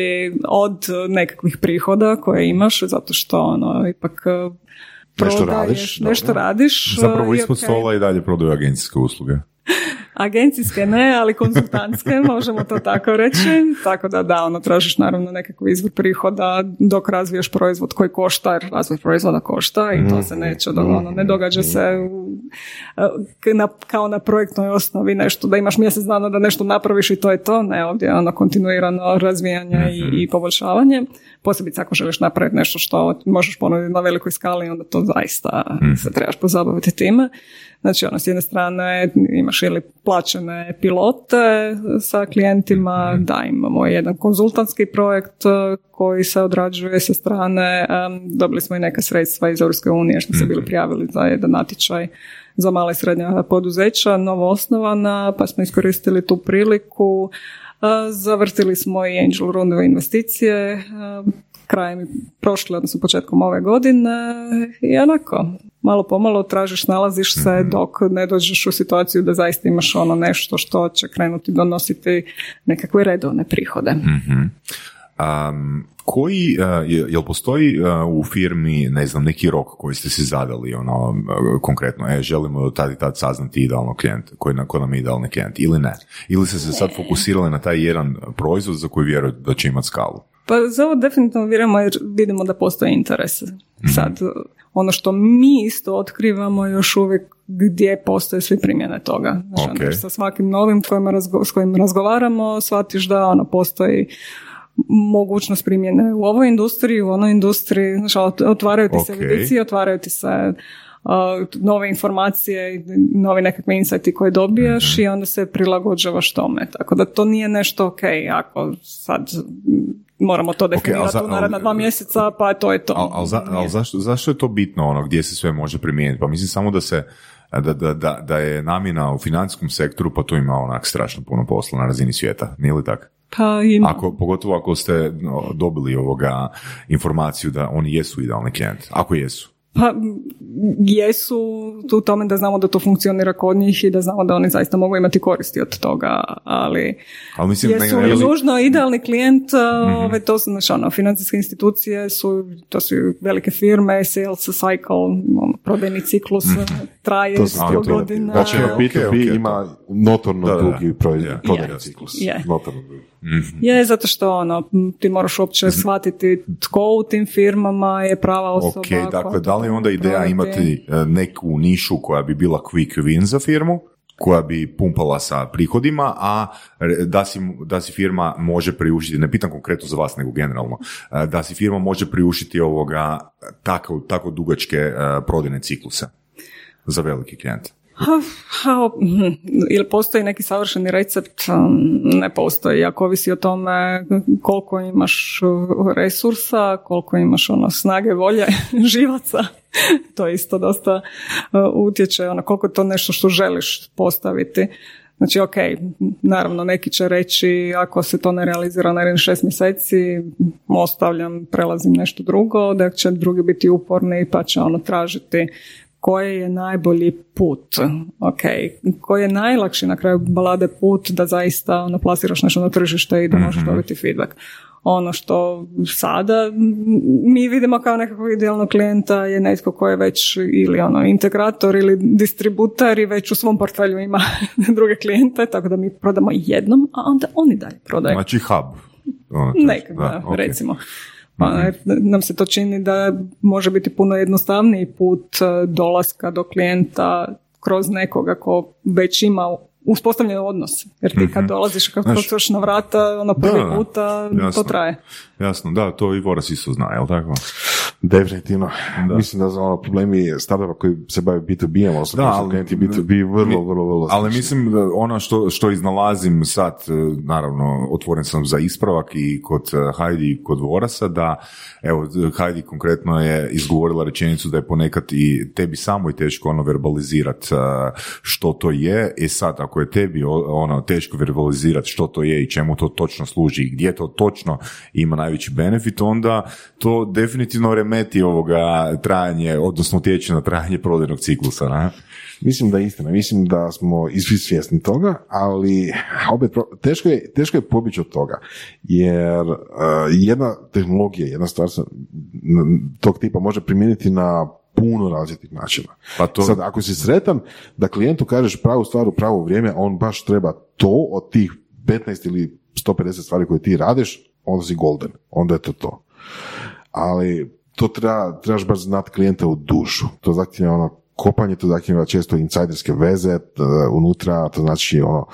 od nekakvih prihoda koje imaš, zato što ono, ipak e, Nešto prodaješ, radiš, nešto dobro. radiš. Zapravo e, i ispod ok. stola i dalje prodaju agencijske usluge. Agencijske ne, ali konzultantske, možemo to tako reći. Tako da da, ono, tražiš naravno nekakav izvor prihoda dok razviješ proizvod koji košta, jer razvoj proizvoda košta i to se neće, do- ono, ne događa se u- k- na, kao na projektnoj osnovi nešto, da imaš mjesec dana da nešto napraviš i to je to. Ne, ovdje je ono kontinuirano razvijanje i, i poboljšavanje. Posebice ako želiš napraviti nešto što možeš ponuditi na velikoj skali, onda to zaista se trebaš pozabaviti time. Znači, ono, s jedne strane imaš ili plaćene pilote sa klijentima, da imamo jedan konzultantski projekt eh, koji se odrađuje sa strane, em, dobili smo i neka sredstva iz Europske unije što se bili prijavili za jedan natječaj za male i srednja poduzeća, novo osnovana, pa smo iskoristili tu priliku. Eh, Zavrtili smo i angel rundove investicije krajem prošle, odnosno početkom ove godine i onako, malo pomalo tražiš, nalaziš se dok ne dođeš u situaciju da zaista imaš ono nešto što će krenuti donositi nekakve redovne prihode. Um, koji, uh, je- jel postoji uh, u firmi, ne znam, neki rok koji ste si zadali, ono, uh, konkretno, e, želimo tad i tad saznati idealno klijent, koji, na, ko nam je idealni klijent, ili ne? Ili ste se sad fokusirali na taj jedan proizvod za koji vjerujete da će imati skalu? Pa za ovo definitivno vjerujemo jer vidimo da postoje interes. Sad, ono što mi isto otkrivamo još uvijek gdje postoje svi primjene toga. Znači, Ok. onda sa svakim novim kojima razgo- s kojim razgovaramo, shvatiš da ono, postoji mogućnost primjene u ovoj industriji, u onoj industriji, znači, ot- otvaraju ti se Ok. vidici, otvaraju ti se uh, nove informacije, i novi nekakvi insajti koje dobijaš i onda se prilagođavaš tome. Tako da to nije nešto ok, ako sad moramo to definirati za- u naredna dva mjeseca, pa to je to. Ali al, za, al zašto, zašto je to bitno, ono, gdje se sve može primijeniti? Pa mislim samo da se, da, da, da, da je namjena u financijskom sektoru, pa tu ima onak strašno puno posla na razini svijeta, nije li tako? Pa ima. Ako, pogotovo ako ste dobili ovoga informaciju da oni jesu idealni klijent, ako jesu. Pa jesu u tome da znamo da to funkcionira kod njih i da znamo da oni zaista mogu imati koristi od toga, ali Ali mislim, jesu li je li- nužno idealni klijent, ove, to su, znači, ono, financijske institucije su, to su velike firme, sales cycle, ono, prodajni ciklus traje To sam 100 htio pitati. godina. Znači, Ok, ok, B2B ok, to- ima notorno Da, da, da. dugi proj- Je. prodajni Je. ciklus. Je. Notorno dugi. Je, zato što ono, ti moraš uopće shvatiti tko u tim firmama je prava osoba. Ok, dakle, da li onda ideja provodi. imati e, neku nišu koja bi bila quick win za firmu, koja bi pumpala sa prihodima, a da si, da si firma može priuštiti, ne pitam konkretno za vas, nego generalno, e, da si firma može priuštiti ovoga tako, tako dugačke e, prodajne cikluse za veliki klijent. Ili postoji neki savršeni recept? Um, Ne postoji. Ako ovisi o tome koliko imaš uh, resursa, koliko imaš ono snage, volje, živaca, to isto dosta uh, utječe. Ono, koliko je to nešto što želiš postaviti. Znači, ok, naravno neki će reći ako se to ne realizira na šest mjeseci, ostavljam, prelazim nešto drugo, da će drugi biti uporni pa će ono tražiti koji je najbolji put, ok, koji je najlakši na kraju balade put da zaista ono, plasiraš nešto na tržište i da možeš dobiti feedback. Ono što sada mi vidimo kao nekakvog idealnog klijenta je netko koji je već ili ono integrator ili distributer i već u svom portfelju ima druge klijente, tako da mi prodamo jednom, a onda oni dalje prodaju. Znači hub. Ono, to je- Nekak, da, ok. recimo. Pa, nam se to čini da može biti puno jednostavniji put e, dolaska do klijenta kroz nekoga ko već ima uspostavljen odnos. Jer ti kad dolaziš, kad Znaš- kucaš na vrata, ono prvi Da, puta, jasno. to traje. Jasno, da, to i Voras isto zna, jel tako? Definitivno. Mislim da za ono problemi startupa koji se bave B2B-om, odnosno Da, ali- klijenti B2B, vrlo, vrlo, vrlo Ali mislim da ono što, što iznalazim sad, e, naravno, otvoren sam za ispravak i kod e, Heidi i kod Vorasa, da, evo, Heidi konkretno je izgovorila rečenicu da je ponekad i tebi samo i teško ono verbalizirati što to je, i sad ako je tebi ono teško verbalizirati što to je i čemu to točno služi i gdje to točno ima najveći benefit, onda to definitivno remeti ovoga trajanje, odnosno utječe na trajanje prodajnog ciklusa, ne? Mislim da je istina. Mislim da smo svi svjesni toga, ali opet teško je, teško je pobjeći od toga. Jer uh, jedna tehnologija, jedna stvar sa- n- tog tipa može primijeniti na puno različitih načina. Pa to- Sad, ako si sretan da klijentu kažeš pravu stvar u pravo vrijeme, on baš treba to od tih 15 ili 150 stvari koje ti radiš, onda si golden. Onda je to to. Ali to treba, trebaš baš znati klijenta u dušu. To zahtjeva ono kopanje, to zahtjeva često insajderske veze t- unutra, to znači ono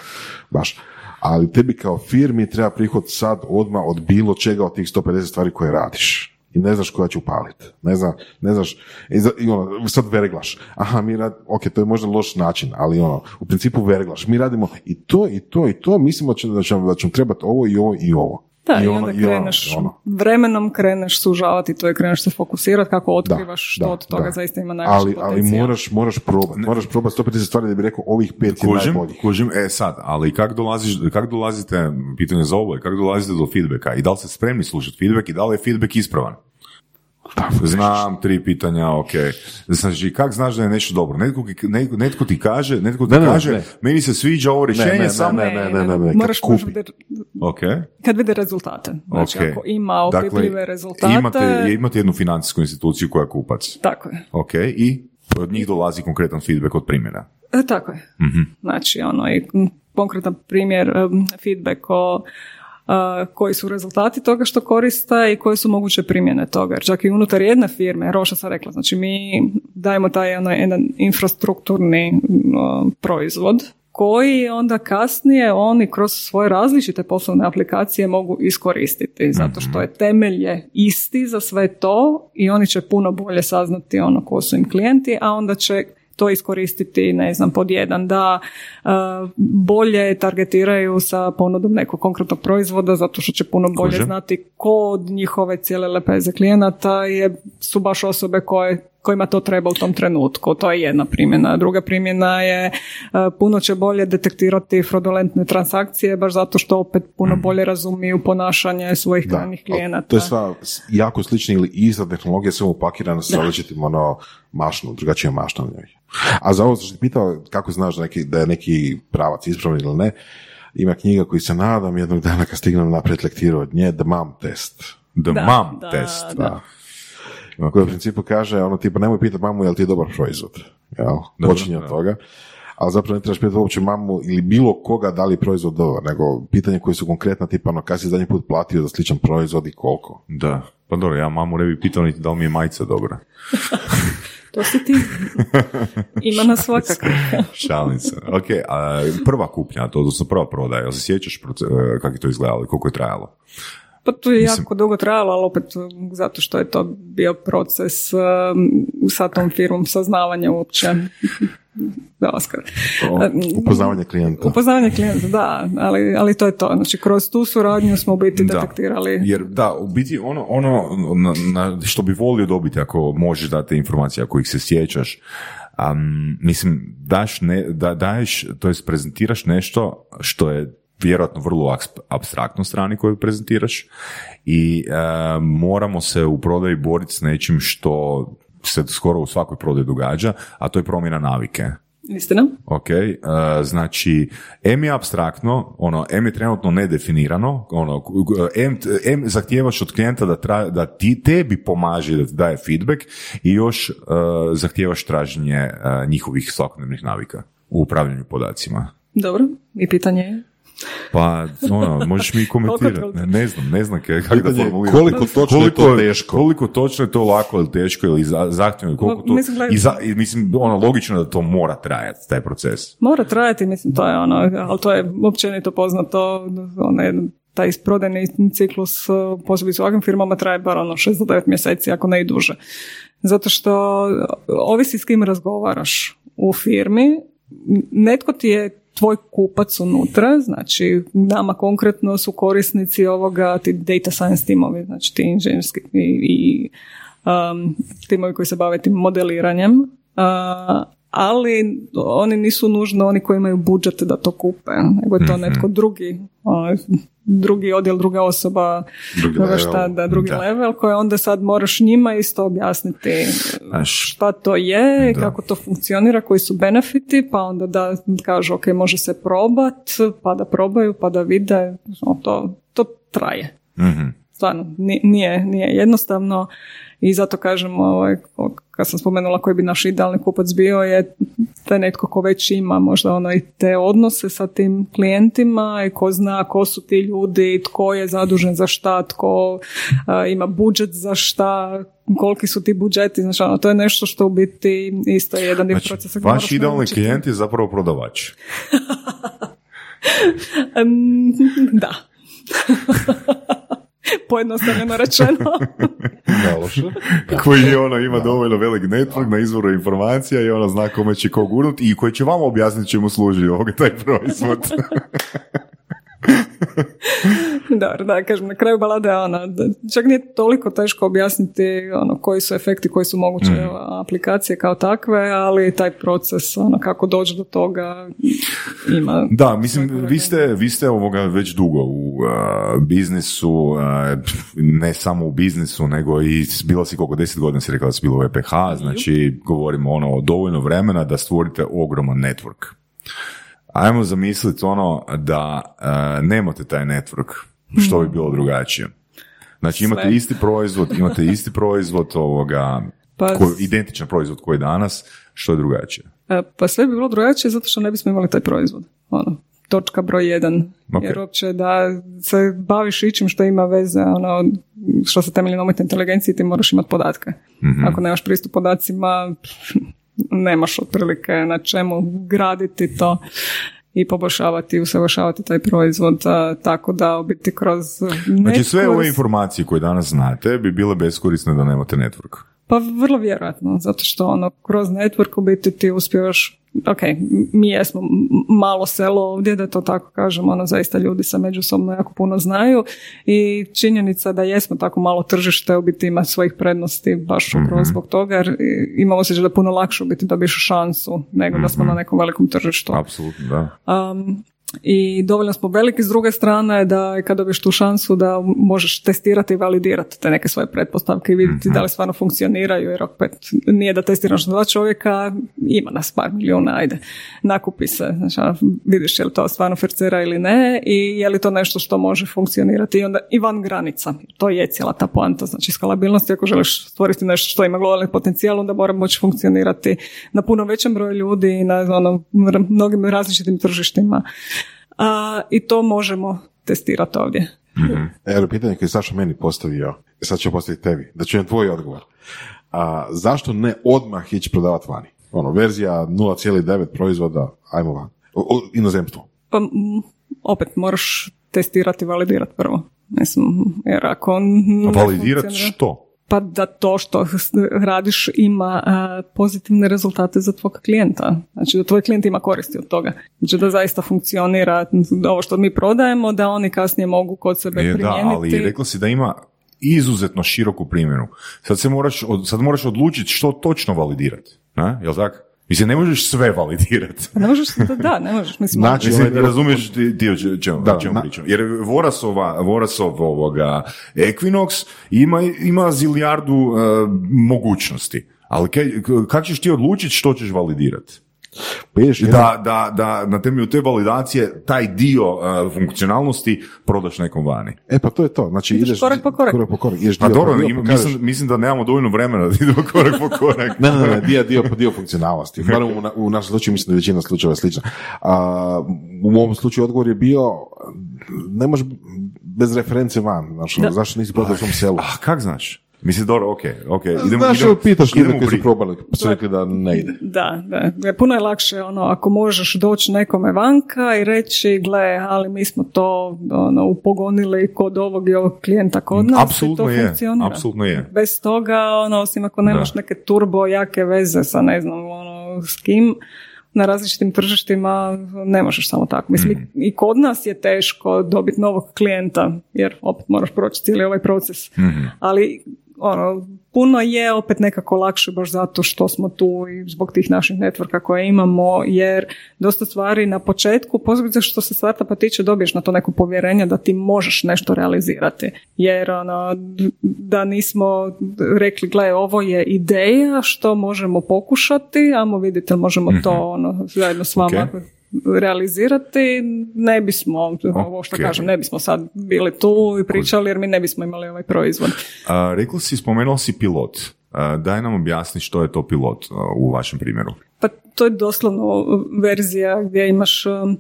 baš ali tebi kao firmi treba prihod sad odmah od bilo čega od tih 150 stvari koje radiš. I ne znaš koja će upaliti. Ne, zna, ne znaš, i, i ono, sad verglaš. Aha, mi rad, ok, to je možda loš način, ali ono, u principu verglaš. Mi radimo i to, i to, i to, mislimo da će, da će, da će trebati ovo i ovo i ovo. Da, i, ono, onda ono, kreneš, ono. vremenom kreneš sužavati to i kreneš se fokusirati kako otkrivaš što da, od toga da. zaista ima najveći ali, ali potencijal. moraš, moraš probati. Moraš probati 150 stvari da bi rekao ovih pet je Kužim, najboljih. kužim, e sad, ali kak, dolaziš, kak dolazite, pitanje za ovo je, kak dolazite do feedbacka i da li ste spremni slušati feedback i da li je feedback ispravan? Znam, tri pitanja, ok. Znači, kak znaš da je nešto dobro? Netko, netko, netko ti kaže, netko ti Ne, ne, kaže, ne. meni se sviđa ovo rješenje, ne, ne, samo... ne, ne, ne, ne, ne, kad Moraš kupi. prvo vidjeti- Ok, kad vide rezultate. Znači, ok. ako ima opipljive rezultate, imate, imate jednu financijsku instituciju koja je kupac. tako je. Ok, i od njih dolazi konkretan feedback od primjera. E, tako je. Znači, ono, i konkretan primjer, em, feedback o koji su rezultati toga što koriste i koje su moguće primjene toga. Jer čak i unutar jedne firme, što sam rekla, znači mi dajemo taj ono, jedan infrastrukturni proizvod koji onda kasnije oni kroz svoje različite poslovne aplikacije mogu iskoristiti, zato što je temelj je isti za sve to i oni će puno bolje saznati ono ko su im klijenti, a onda će to iskoristiti, ne znam, pod jedan, da e, bolje targetiraju sa ponudom nekog konkretnog proizvoda, zato što će puno bolje Kužim. znati ko od njihove cijele lepeze klijenata je, su baš osobe koje kojima to treba u tom trenutku. To je jedna primjena. Druga primjena je e, puno će bolje detektirati fraudulentne transakcije, baš zato što opet puno bolje razumiju ponašanje svojih krajnjih klijenata. To je sva jako slična ili ista tehnologija, samo upakirana sa različitim ono, mašnom, drugačijom mašnom. A za ovo što ti pitao, kako znaš da, neki, da je neki pravac ispravan ili ne, ima knjiga koji se nadam jednog dana kad stignem naprijed lektiru od nje, The Mom Test. The Da, mom da, test. da. Koja u principu kaže, ono tipa, nemoj pitati mamu je li ti dobar proizvod. Jel? Počinje od toga. Ali zapravo ne trebaš pitati uopće mamu ili bilo koga da li je proizvod dobar, nego pitanje koje su konkretna, tipa, ono, kad si zadnji put platio za sličan proizvod i koliko. Da. Pa dobro, ja mamu ne bi pitao niti da li mi je majica dobra. To si ti. Ima nas svakako. Šalim se. Ok, a prva kupnja, to, odnosno prva prodaja, jel se sjećaš proce- e, kako je to izgledalo i koliko je trajalo? Pa to je jako dugo trajalo, ali opet um, zato što je to bio proces um, sa tom firmom saznavanja uopće dolaska. O, Um, upoznavanje klijenta. Upoznavanje klijenta, da, ali, ali to je to. Znači, kroz tu suradnju smo u biti Da. detektirali. Jer da, u biti ono, ono na, na- što bi volio dobiti ako možeš dati informacije, ako ih se sjećaš, um, mislim, daš ne, da, daješ, to jest prezentiraš nešto što je vjerojatno vrlo abstraktno strani koju prezentiraš i e, moramo se u prodaji boriti s nečim što se skoro u svakoj prodaji događa, a to je promjena navike. Istina? Ok, uh, znači, M je abstraktno, ono, M je trenutno nedefinirano, ono, M, M zahtijevaš od klijenta da, tra, da ti, tebi pomaže da ti daje feedback i još uh, zahtijevaš traženje uh, njihovih svakodnevnih navika u upravljanju podacima. Dobro. I pitanje je? Pa, ono, možeš mi komentirati, Koliko ne, ne znam, ne znam kako da formuliram. koliko točno je to teško. Koliko točno je to lako ili teško ili za- zahtjevno, koliko to, mislim, i, za, i mislim, ono, logično da to mora trajati, taj proces. Mora trajati, mislim, to je ono, ali to je općenito poznato, ono, taj prodajni ciklus, posebice u ovakvim firmama, traje bar ono 6 do 9 mjeseci, ako ne i duže. Zato što ovisi s kim razgovaraš u firmi, netko ti je tvoj kupac unutra, znači nama konkretno su korisnici ovoga, ti data science timovi, znači ti inženjerski i, i um, timovi koji se bave tim modeliranjem, uh, ali oni nisu nužno oni koji imaju budžet da to kupe, nego je to netko drugi, onaj, drugi odjel, druga osoba, Drugi druga level. šta, da, drugi Da. level, koje onda sad moraš njima isto objasniti Znaš, šta to je, Da. kako to funkcionira, koji su benefiti, pa onda da kažu ok, može se probat, pa da probaju, pa da vide, no, to, to traje. mhm. Stvarno, ni- nije, nije jednostavno i zato kažem, ovaj, kad sam spomenula koji bi naš idealni kupac bio, je taj netko ko već ima možda ono i te odnose sa tim klijentima i ko zna ko su ti ljudi, tko je zadužen za šta, tko a, ima budžet za šta, koliki su ti budžeti, znači ono, to je nešto što u biti isto je jedan dio Znači, procesa. vaš idealni naučiti. klijent je zapravo prodavač. Em, da. Pojednostavljeno rečeno. Da, koji je ono ima dovoljno velik network na izvoru informacija i ono zna kome će ko gurnut i koji će vam objasniti čemu služi ovoga taj proizvod. Dobro, da, kažem, na kraju balade, da, čak nije toliko teško objasniti ono, koji su efekti, koji su moguće Mm. aplikacije kao takve, ali taj proces, ono, kako doći do toga, ima... Da, mislim, vi ste, vi ste ovoga već dugo u uh, biznisu, uh, ne samo u biznisu, nego i bila si koliko deset godina si rekla da si bila u EPH, znači govorimo ono dovoljno vremena da stvorite ogroman network. Ajmo zamisliti ono da uh, nemate taj network, što bi bilo drugačije. Znači imate Sve. isti proizvod, imate isti proizvod ovoga, Pa- koji, identičan proizvod koji je danas, što je drugačije? E, Pa sve bi bilo drugačije zato što ne bismo imali taj proizvod. Ono, točka broj jedan. Ok. Jer uopće da se baviš ičim što ima veze, ono, što se temelji na umjetnoj inteligenciji, ti moraš imati podatke. Ako nemaš pristup podacima, nemaš otprilike na čemu graditi to i poboljšavati i usavršavati taj proizvod, tako da u biti kroz Znači sve ove informacije koje danas znate bi bile beskorisne da nemate network. Pa vrlo vjerojatno, zato što ono, kroz network u biti ti uspijevaš, ok, mi jesmo malo selo ovdje, da to tako kažem, ono, zaista ljudi se međusobno jako puno znaju i činjenica da jesmo tako malo tržište u biti ima svojih prednosti baš upravo zbog toga, jer imamo se da je puno lakše u biti dobiješ šansu nego da smo na nekom velikom tržištu. Apsolutno, da. Um, I dovoljno smo veliki s druge strane da kad dobiješ tu šansu da možeš testirati i validirati te neke svoje pretpostavke i vidjeti da li stvarno funkcioniraju jer opet nije da testiraš dva čovjeka, ima nas par milijuna, ajde, nakupi se, znači vidiš je li to stvarno fercera ili ne i je li to nešto što može funkcionirati i onda i van granica. To je cijela ta poanta, znači skalabilnost ako želiš stvoriti nešto što ima globalni potencijal onda mora moći funkcionirati na puno većem broju ljudi i na ono, mnogim različitim tržištima. A, I to možemo testirati ovdje. Evo, pitanje koje je Saša meni postavio, sad ću postaviti tebi, da čujem tvoj odgovor. A, zašto ne odmah ići prodavati vani? Ono, verzija 0,9 proizvoda, ajmo van. Inozemstvo. Pa opet moraš testirati i validirati prvo. Mislim, jer ako Validirati što? Pa da to što radiš ima pozitivne rezultate za tvog klijenta. Znači da tvoj klijent ima koristi od toga. Znači da zaista funkcionira ovo što mi prodajemo, da oni kasnije mogu kod sebe Je, da, primijeniti. ali rekla si da ima izuzetno široku primjenu. Sad se moraš, sad moraš odlučiti što točno validirati. Ne? Jel tako? Mislim, ne možeš sve validirati. Ne možeš, da, da, ne možeš. Mislim, Znači, Mislim, ovaj dio- razumiješ ti, ti o če- čemu, Da, čemu na- pričam. Jer Vorasova, Vorasov ovoga Equinox ima, ima zilijardu e, mogućnosti. Ali kako ćeš ti odlučiti što ćeš validirati? Pa ideš jedan- Da, da, da na temelju te validacije taj dio e, funkcionalnosti prodaš nekom vani. E pa to je to. Znači Ideš ideš korak po korak. korak po korak. Ideš Pa dio dobro, po dio, pokažeš- mislim, mislim da nemamo dovoljno vremena da idemo korak po korak. Ne, ne, ne, dio, dio po dio funkcionalnosti. Barem u, na- u našem slučaju mislim da je većina slučajeva je slična. A, u mom slučaju odgovor je bio ne može bez reference van. Znači, zašto nisi prodao u svom selu? A kak znaš? Mislim, dobro, ok, ok. Idemo, Znaš, idemo, evo, pitaš ljude idemo koji su pri- probali, pa su rekli da ne ide. Da, da. Puno je lakše ono, ako možeš doći nekome vanka i reći, gle, ali mi smo to ono, upogonili kod ovog i ovog klijenta kod nas Apsolutno je, funkcionira. apsolutno je. Bez toga, ono, osim ako nemaš Da. neke turbo jake veze sa ne znam ono, s kim, na različitim tržištima ne možeš samo tako. Mislim, Mhm. i- i kod nas je teško dobiti novog klijenta, jer opet moraš proći cijeli ovaj proces. Mhm. Ali ono, puno je opet nekako lakše baš zato što smo tu i zbog tih naših networka koje imamo, jer dosta stvari na početku, posebice što se startupa tiče, dobiješ na to neko povjerenje da ti možeš nešto realizirati. Jer ono, da nismo rekli, gle, ovo je ideja što možemo pokušati, amo vidite, možemo to ono, zajedno s vama Ok. Realizirati, ne bismo, ovo što kažem, ne bismo sad bili tu i pričali jer mi ne bismo imali ovaj proizvod. A, rekla si, spomenuo si pilot. A, daj nam objasni što je to pilot a, u vašem primjeru. Pa to je doslovno verzija gdje imaš um,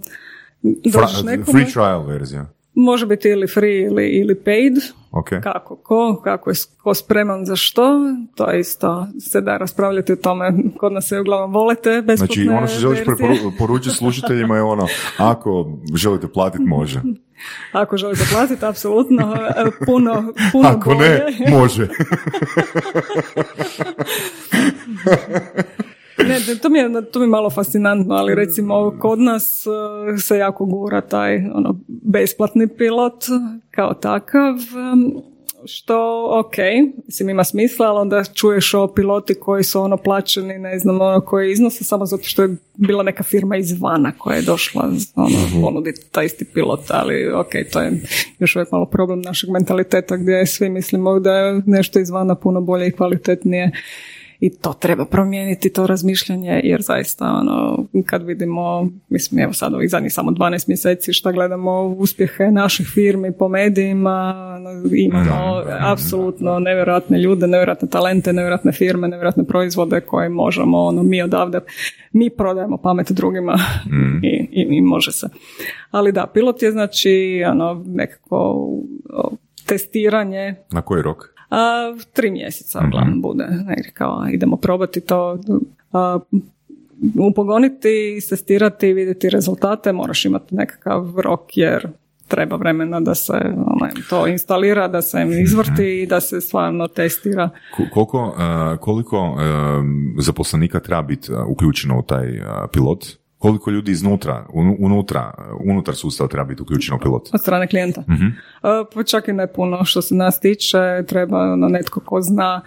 Fra- nekome, free trial verzija. Može biti ili free ili, ili paid, Ok. kako ko, kako je ko spreman za što, to isto se da raspravljati o tome, kod nas se uglavnom volete besplatne Znači, ono što želiš poručiti slušateljima je ono, ako želite platiti, može. Ako želite platiti, apsolutno, e, puno, puno Ako bolje. ne, može. Ne, to mi, je, to mi je malo fascinantno, ali recimo kod nas uh, se jako gura taj ono, besplatni pilot kao takav, um, što ok, mislim ima smisla, ali onda čuješ o piloti koji su ono plaćeni, ne znam, ono koji iznose samo zato što je bila neka firma izvana koja je došla ono, Mhm. ponuditi taj isti pilot, ali ok, to je još uvijek malo problem našeg mentaliteta gdje svi mislimo da je nešto izvana puno bolje i kvalitetnije i to treba promijeniti, to razmišljanje, jer zaista ono, kad vidimo, mislim evo sad ovih zadnjih samo 12 mjeseci šta gledamo uspjehe naših firmi po medijima, ono, imamo apsolutno nevjerojatne ljude, nevjerojatne talente, nevjerojatne firme, nevjerojatne proizvode koje možemo, ono, mi odavde, mi prodajemo pamet drugima i, i, i može se. Ali da, pilot je znači ono, nekako testiranje Na koji rok? A, tri mjeseca uglavnom bude. Negdje kao idemo probati to a, upogoniti, testirati, vidjeti rezultate, moraš imati nekakav rok jer treba vremena da se onaj, to instalira, da se izvrti i da se stvarno testira. Ko- Koliko, koliko zaposlenika treba biti uključeno u taj pilot? Koliko ljudi iznutra, unu- unutra, unutar sustava treba biti uključeno pilot? Od strane klijenta. A, Pa čak i ne puno što se nas tiče, treba ono netko ko zna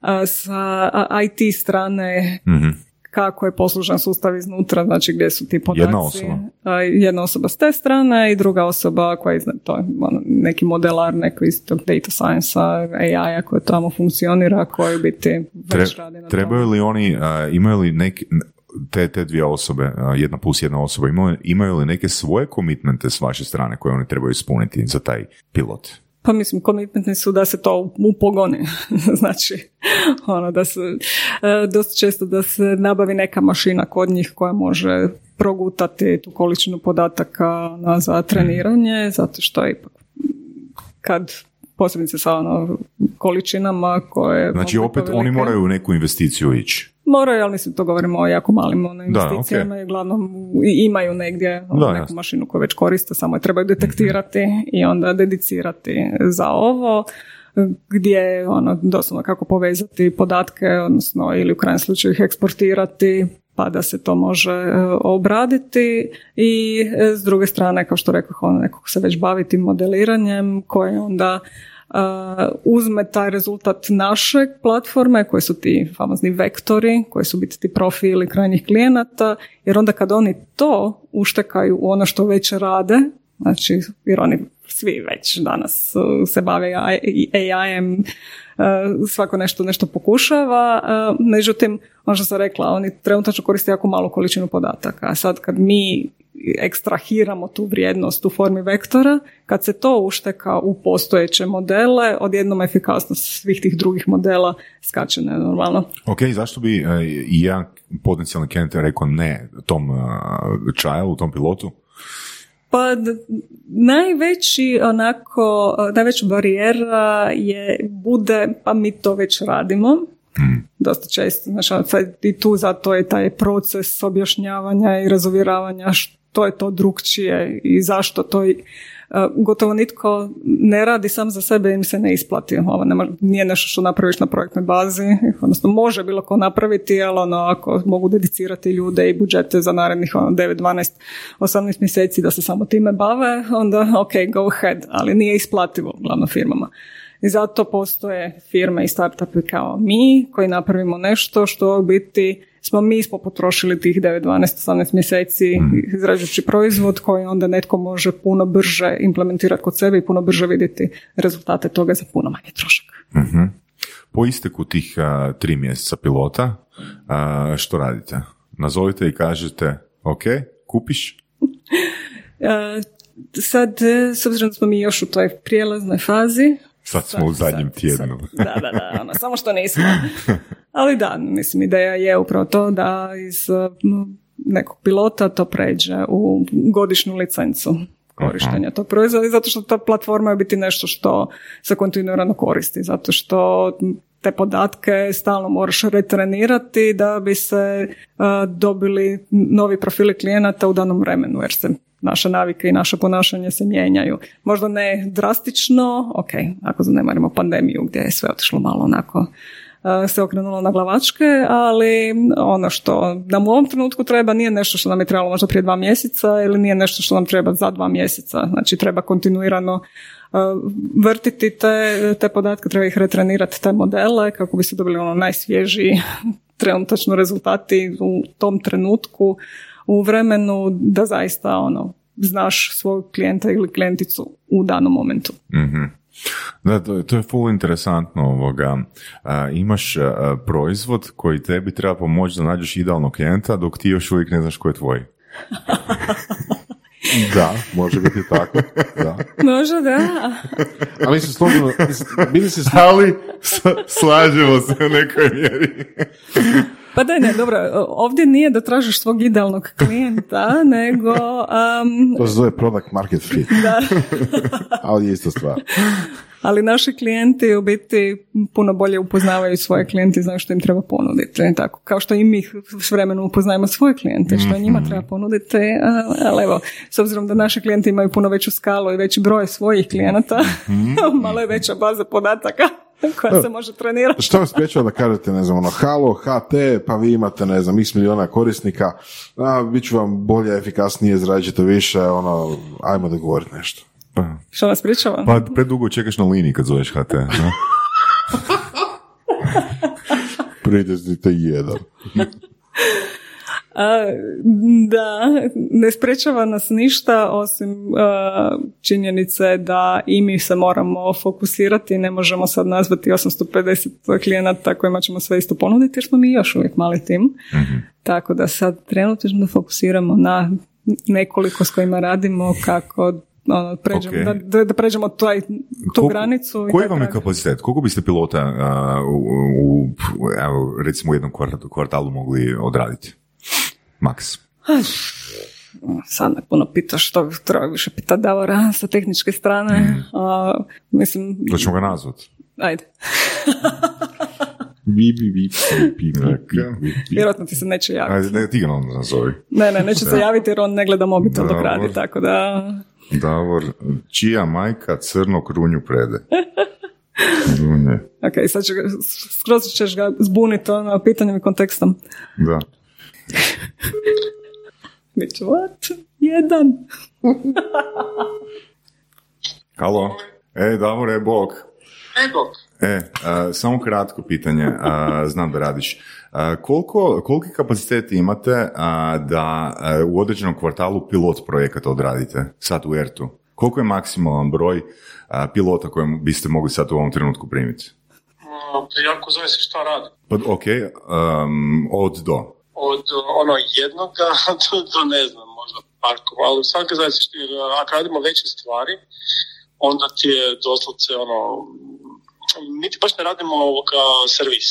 a, sa IT strane Mhm. kako je poslužan sustav iznutra, znači gdje su ti podaci. Jedna osoba? A, Jedna osoba s te strane i druga osoba koja je to je ono, neki modelar, neko iz tog data science AI-a koji tamo funkcionira, koji biti Tre- već radi na trebaju li oni, e, imaju li neki, te, te dvije osobe, jedna plus jedna osoba, imaju, imaju li neke svoje komitmente s vaše strane koje oni trebaju ispuniti za taj pilot? Pa mislim, komitmentni su da se to upogoni. znači, ono da se, e, dosta često da se nabavi neka mašina kod njih koja može progutati tu količinu podataka na, za treniranje, zato što ipak kad posebice sa ono, količinama koje... Znači opet velike- oni moraju u neku investiciju ići. Moraju, ali mislim to govorimo o jako malim ono, Da, investicijama i uglavnom imaju negdje ono, Da, neku jasno. mašinu koju već koriste, samo je trebaju detektirati i onda dedicirati za ovo gdje ono doslovno kako povezati podatke, odnosno ili u krajnjem slučaju ih eksportirati pa da se to može e, obraditi. I e, s druge strane, kao što rekao, ono nekog se već bavi tim modeliranjem koje onda uh, uzme taj rezultat našeg platforme koji su ti famozni vektori, koji su biti ti profili krajnjih klijenata, jer onda kad oni to uštekaju u ono što već rade, znači jer oni svi već danas uh, se bave AI-em, uh, svako nešto nešto pokušava, uh, međutim, ono što sam rekla, oni trenutačno koriste jako malu količinu podataka, a sad kad mi ekstrahiramo tu vrijednost u formi vektora, kad se to ušteka u postojeće modele, odjednom efikasnost svih tih drugih modela skače normalno. Ok, zašto bi i jedan potencijalni rekao ne tom uh, tom pilotu? Pa najveći onako, najveća barijera je bude, pa mi to već radimo, dosta često, sad i tu zato je taj proces objašnjavanja i razuvjeravanja što je to drugčije i zašto to gotovo nitko ne radi sam za sebe im se ne isplati. Ovo ne mo- nije nešto što napraviš na projektnoj bazi, odnosno može bilo ko napraviti, ali ono, ako mogu dedicirati ljude i budžete za narednih ono, 9, 12, 18 mjeseci da se samo time bave, onda ok, go ahead, ali nije isplativo uglavnom firmama. I zato postoje firme i startupi kao mi koji napravimo nešto što u biti smo mi smo potrošili tih 9, 12, 18 mjeseci izrađujući proizvod koji onda netko može puno brže implementirati kod sebe i puno brže vidjeti rezultate toga za puno manje trošak. Mhm. Po isteku tih a, tri mjeseca pilota, a, što radite? Nazovite i kažete, ok, kupiš? E, sad, s obzirom da smo mi još u toj prijelaznoj fazi, Sad smo u zadnjem sad- tjednu. sad- da, da, da, ono, samo što nismo. Ali da, mislim, ideja je upravo to da iz m, nekog pilota to pređe u godišnju licencu korištenja tog proizvoda i zato što ta platforma je biti nešto što se kontinuirano koristi, zato što te podatke stalno moraš retrenirati da bi se dobili novi profili klijenata u danom vremenu, jer se naše navike i naše ponašanje se mijenjaju. Možda ne drastično, ok, ako zanemarimo pandemiju gdje je sve otišlo malo onako se okrenulo na glavačke, ali ono što nam u ovom trenutku treba nije nešto što nam je trebalo možda prije dva mjeseca ili nije nešto što nam treba za dva mjeseca. Znači treba kontinuirano vrtiti te, te podatke, treba ih retrenirati te modele kako bi se dobili ono najsvježiji trenutačno rezultati u tom trenutku u vremenu da zaista ono znaš svog klijenta ili klijenticu u danom momentu. mm Da, to, to je full interesantno ovoga. imaš proizvod koji tebi treba pomoći da nađeš idealnog klijenta dok ti još uvijek ne znaš ko je tvoj. Da, može biti tako. Da. Može, da. Ali se složeno, bili se... Ali slažemo se u nekoj mjeri. Pa da, ne, dobro, ovdje nije da tražiš svog idealnog klijenta, nego... Um, to se zove product market fit. Da. Ali je isto stvar. Ali naši klijenti u biti puno bolje upoznavaju svoje klijente i znaju što im treba ponuditi. Tako, kao što i mi s vremenom upoznajemo svoje klijente, što njima mhm. treba ponuditi. Ali evo, s obzirom da naši klijenti imaju puno veću skalu i veći broj svojih klijenata, mhm. malo je veća baza podataka koja se može trenirati. Što vas spriječava da kažete, ne znam, ono, halo, HT, pa vi imate, ne znam, x miliona korisnika, a, bit ću vam bolje, efikasnije, zrađite više, ono, ajmo dogovoriti nešto. Pa. Što vas pričava? Pa predugo čekaš na liniji kad zoveš HT. No? Pritisnite jedan. A, da, ne sprečava nas ništa osim činjenice da i mi se moramo fokusirati, ne možemo sad nazvati 850 klijenata kojima ćemo sve isto ponuditi jer smo mi još uvijek mali tim. Mhm. Tako da sad trenutno fokusiramo na nekoliko s kojima radimo kako ono, pređemo, da, da, pređemo taj, tu granicu. Koji vam je kapacitet? Koliko biste pilota u, u, evo, recimo u jednom kvartalu mogli odraditi? Max. Sad me puno pita što treba više pita Davora sa tehničke strane. Mm. mislim... Da ćemo ga nazvat. Ajde. Bi, bi, bi, Vjerojatno ti se neće javiti. Ajde, ne, ti ga nam nazovi. Ne, ne, neće se javiti jer on ne gleda mobitel dok radi, tako da... Davor, čija majka crno krunju prede? Dunje. Ok, sad će, skroz ćeš ga zbuniti ono, pitanjem i kontekstom. Da. Biće, what? Jedan. Halo? E, Davor, bog. E, bog. E, samo kratko pitanje, znam da radiš. koliko, koliki kapacitet imate da u određenom kvartalu pilot projekata odradite sad u ERTU? Koliko je maksimalan broj pilota koje biste mogli sad u ovom trenutku primiti? Jako zavisi šta radi. Pa, ok, um, od do? Od ono jednoga do, do ne znam, možda parkova, ali svaka zavisi, ako radimo veće stvari, onda ti je doslovce ono, niti baš ne radimo ovoga servis.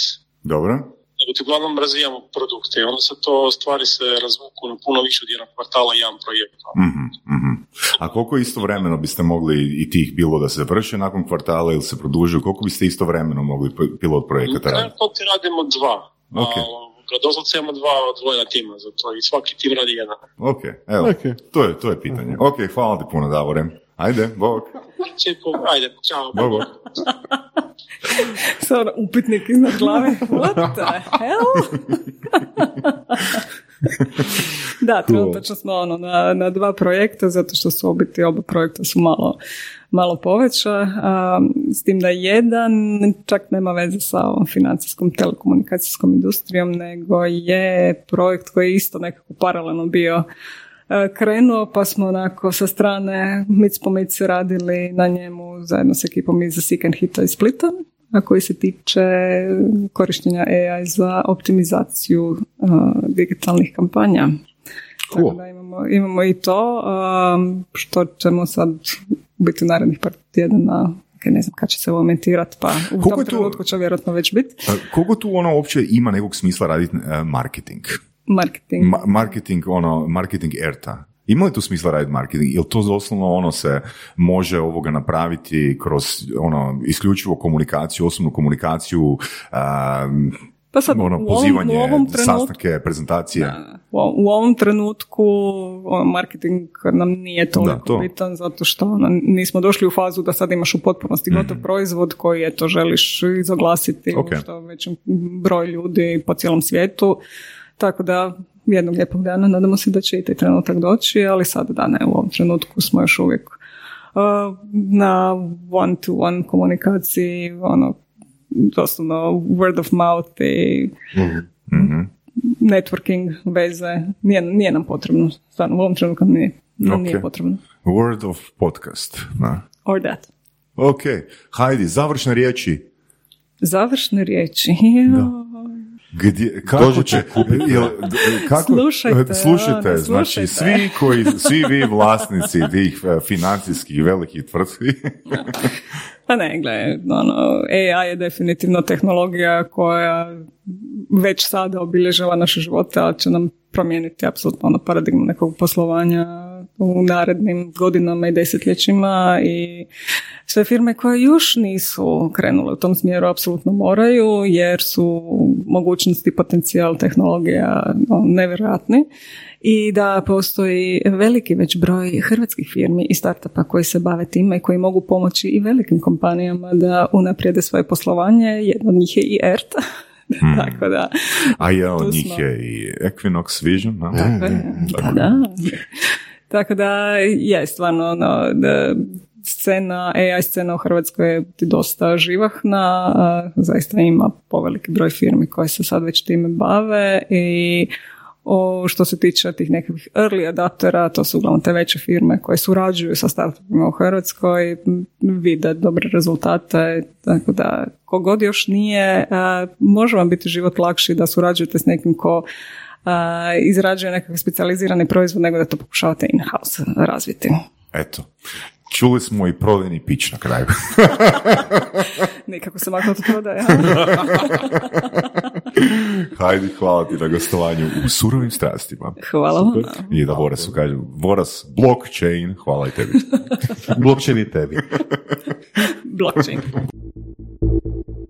Dobro. Nego ti uglavnom razvijamo produkte i onda se to stvari se razvuku na puno više od jednog kvartala jedan projekt. mm A koliko istovremeno biste mogli i tih bilo da se završi nakon kvartala ili se produžuju, koliko biste istovremeno mogli pilot projekata raditi? To ti radimo dva. Okay. Doslovce imamo dva odvojena tima za to i svaki tim radi jedan. Ok, evo, okay. To, je, to je pitanje. Ok, hvala ti puno Davore. Ajde, bog. Ajde, čao. Bog, bog. Sada upitnik iznad glave. What the hell? da, trenutno smo ono, na, na dva projekta, zato što su obiti oba projekta su malo, malo poveća, s tim da jedan čak nema veze sa ovom financijskom telekomunikacijskom industrijom, nego je projekt koji je isto nekako paralelno bio E, krenuo, pa smo onako sa strane mic po mic radili na njemu zajedno s ekipom iz Seek and Hita iz Splita, a koji se tiče korištenja AI za optimizaciju uh, digitalnih kampanja. Cool. Tako da imamo, imamo i to, um, što ćemo sad biti u narednih par tjedana ne znam kad će se ovo montirati, pa u koliko tom trenutku će vjerojatno već biti. Koliko tu ono uopće ima nekog smisla raditi uh, marketing? Marketing. marketing, ono, marketing erta. Ima li tu smisla raditi marketing? Ili to doslovno ono se može ovoga napraviti kroz ono isključivo komunikaciju, osobnu komunikaciju, Pa sad, ono, u ovom- pozivanje, u ovom trenutku- sastanke, prezentacije. Da. U, ovom trenutku ono, marketing nam nije toliko Da, to. bitan zato što ono, nismo došli u fazu da sad imaš u potpunosti gotov Mhm. proizvod koji eto želiš izoglasiti Ok. u što većem broju ljudi po cijelom svijetu. Tako da jednog lijepog dana nadamo se da će i taj trenutak doći, ali sad da ne, u ovom trenutku smo još uvijek uh, na one-to-one komunikaciji, ono, doslovno word of mouth i Mhm. networking, veze, nije, nije nam potrebno. Stvarno, u ovom trenutku nije, nam nije potrebno. Word of podcast. Da. Or that. Ok, hajdi, završne riječi. Završne riječi. Gdje, kako Dođite, će, kupite. jel, kako, Slušajte, slušajte, ono, znači slušajte. svi koji, svi vi vlasnici tih e, financijskih velikih tvrtki, Pa ne, gle, ono, AI je definitivno tehnologija koja već sada obilježava naše živote, ali će nam promijeniti apsolutno ono paradigmu nekog poslovanja u narednim godinama i desetljećima i sve firme koje još nisu krenule u tom smjeru apsolutno moraju jer su mogućnosti i potencijal tehnologija ono, nevjerojatni i da postoji veliki već broj hrvatskih firmi i startupa koji se bave time i koji mogu pomoći i velikim kompanijama da unaprijede svoje poslovanje. Jedna od njih je i ERT. Tako da, a je od njih smo. je i Equinox Vision. a? tako je. Da. Tako da je stvarno ono, da scena, AI scena u Hrvatskoj je dosta živahna, zaista ima poveliki broj firmi koje se sad već time bave i o, što se tiče tih nekakvih early adaptera, to su uglavnom te veće firme koje surađuju sa startupima u Hrvatskoj, vide dobre rezultate, tako da kogod još nije, može vam biti život lakši da surađujete s nekim ko izrađuje nekakav specijalizirani proizvod nego da to pokušavate in-house razviti. Eto. Čuli smo i prodajni pić na kraju. Nikako se maknuo to prodaje. Hajdi, hvala ti na gostovanju u surovim strastima. Hvala vam. I da Vorasu kažem, Voras, blockchain, hvala i tebi. Blockchain i tebi. Blockchain.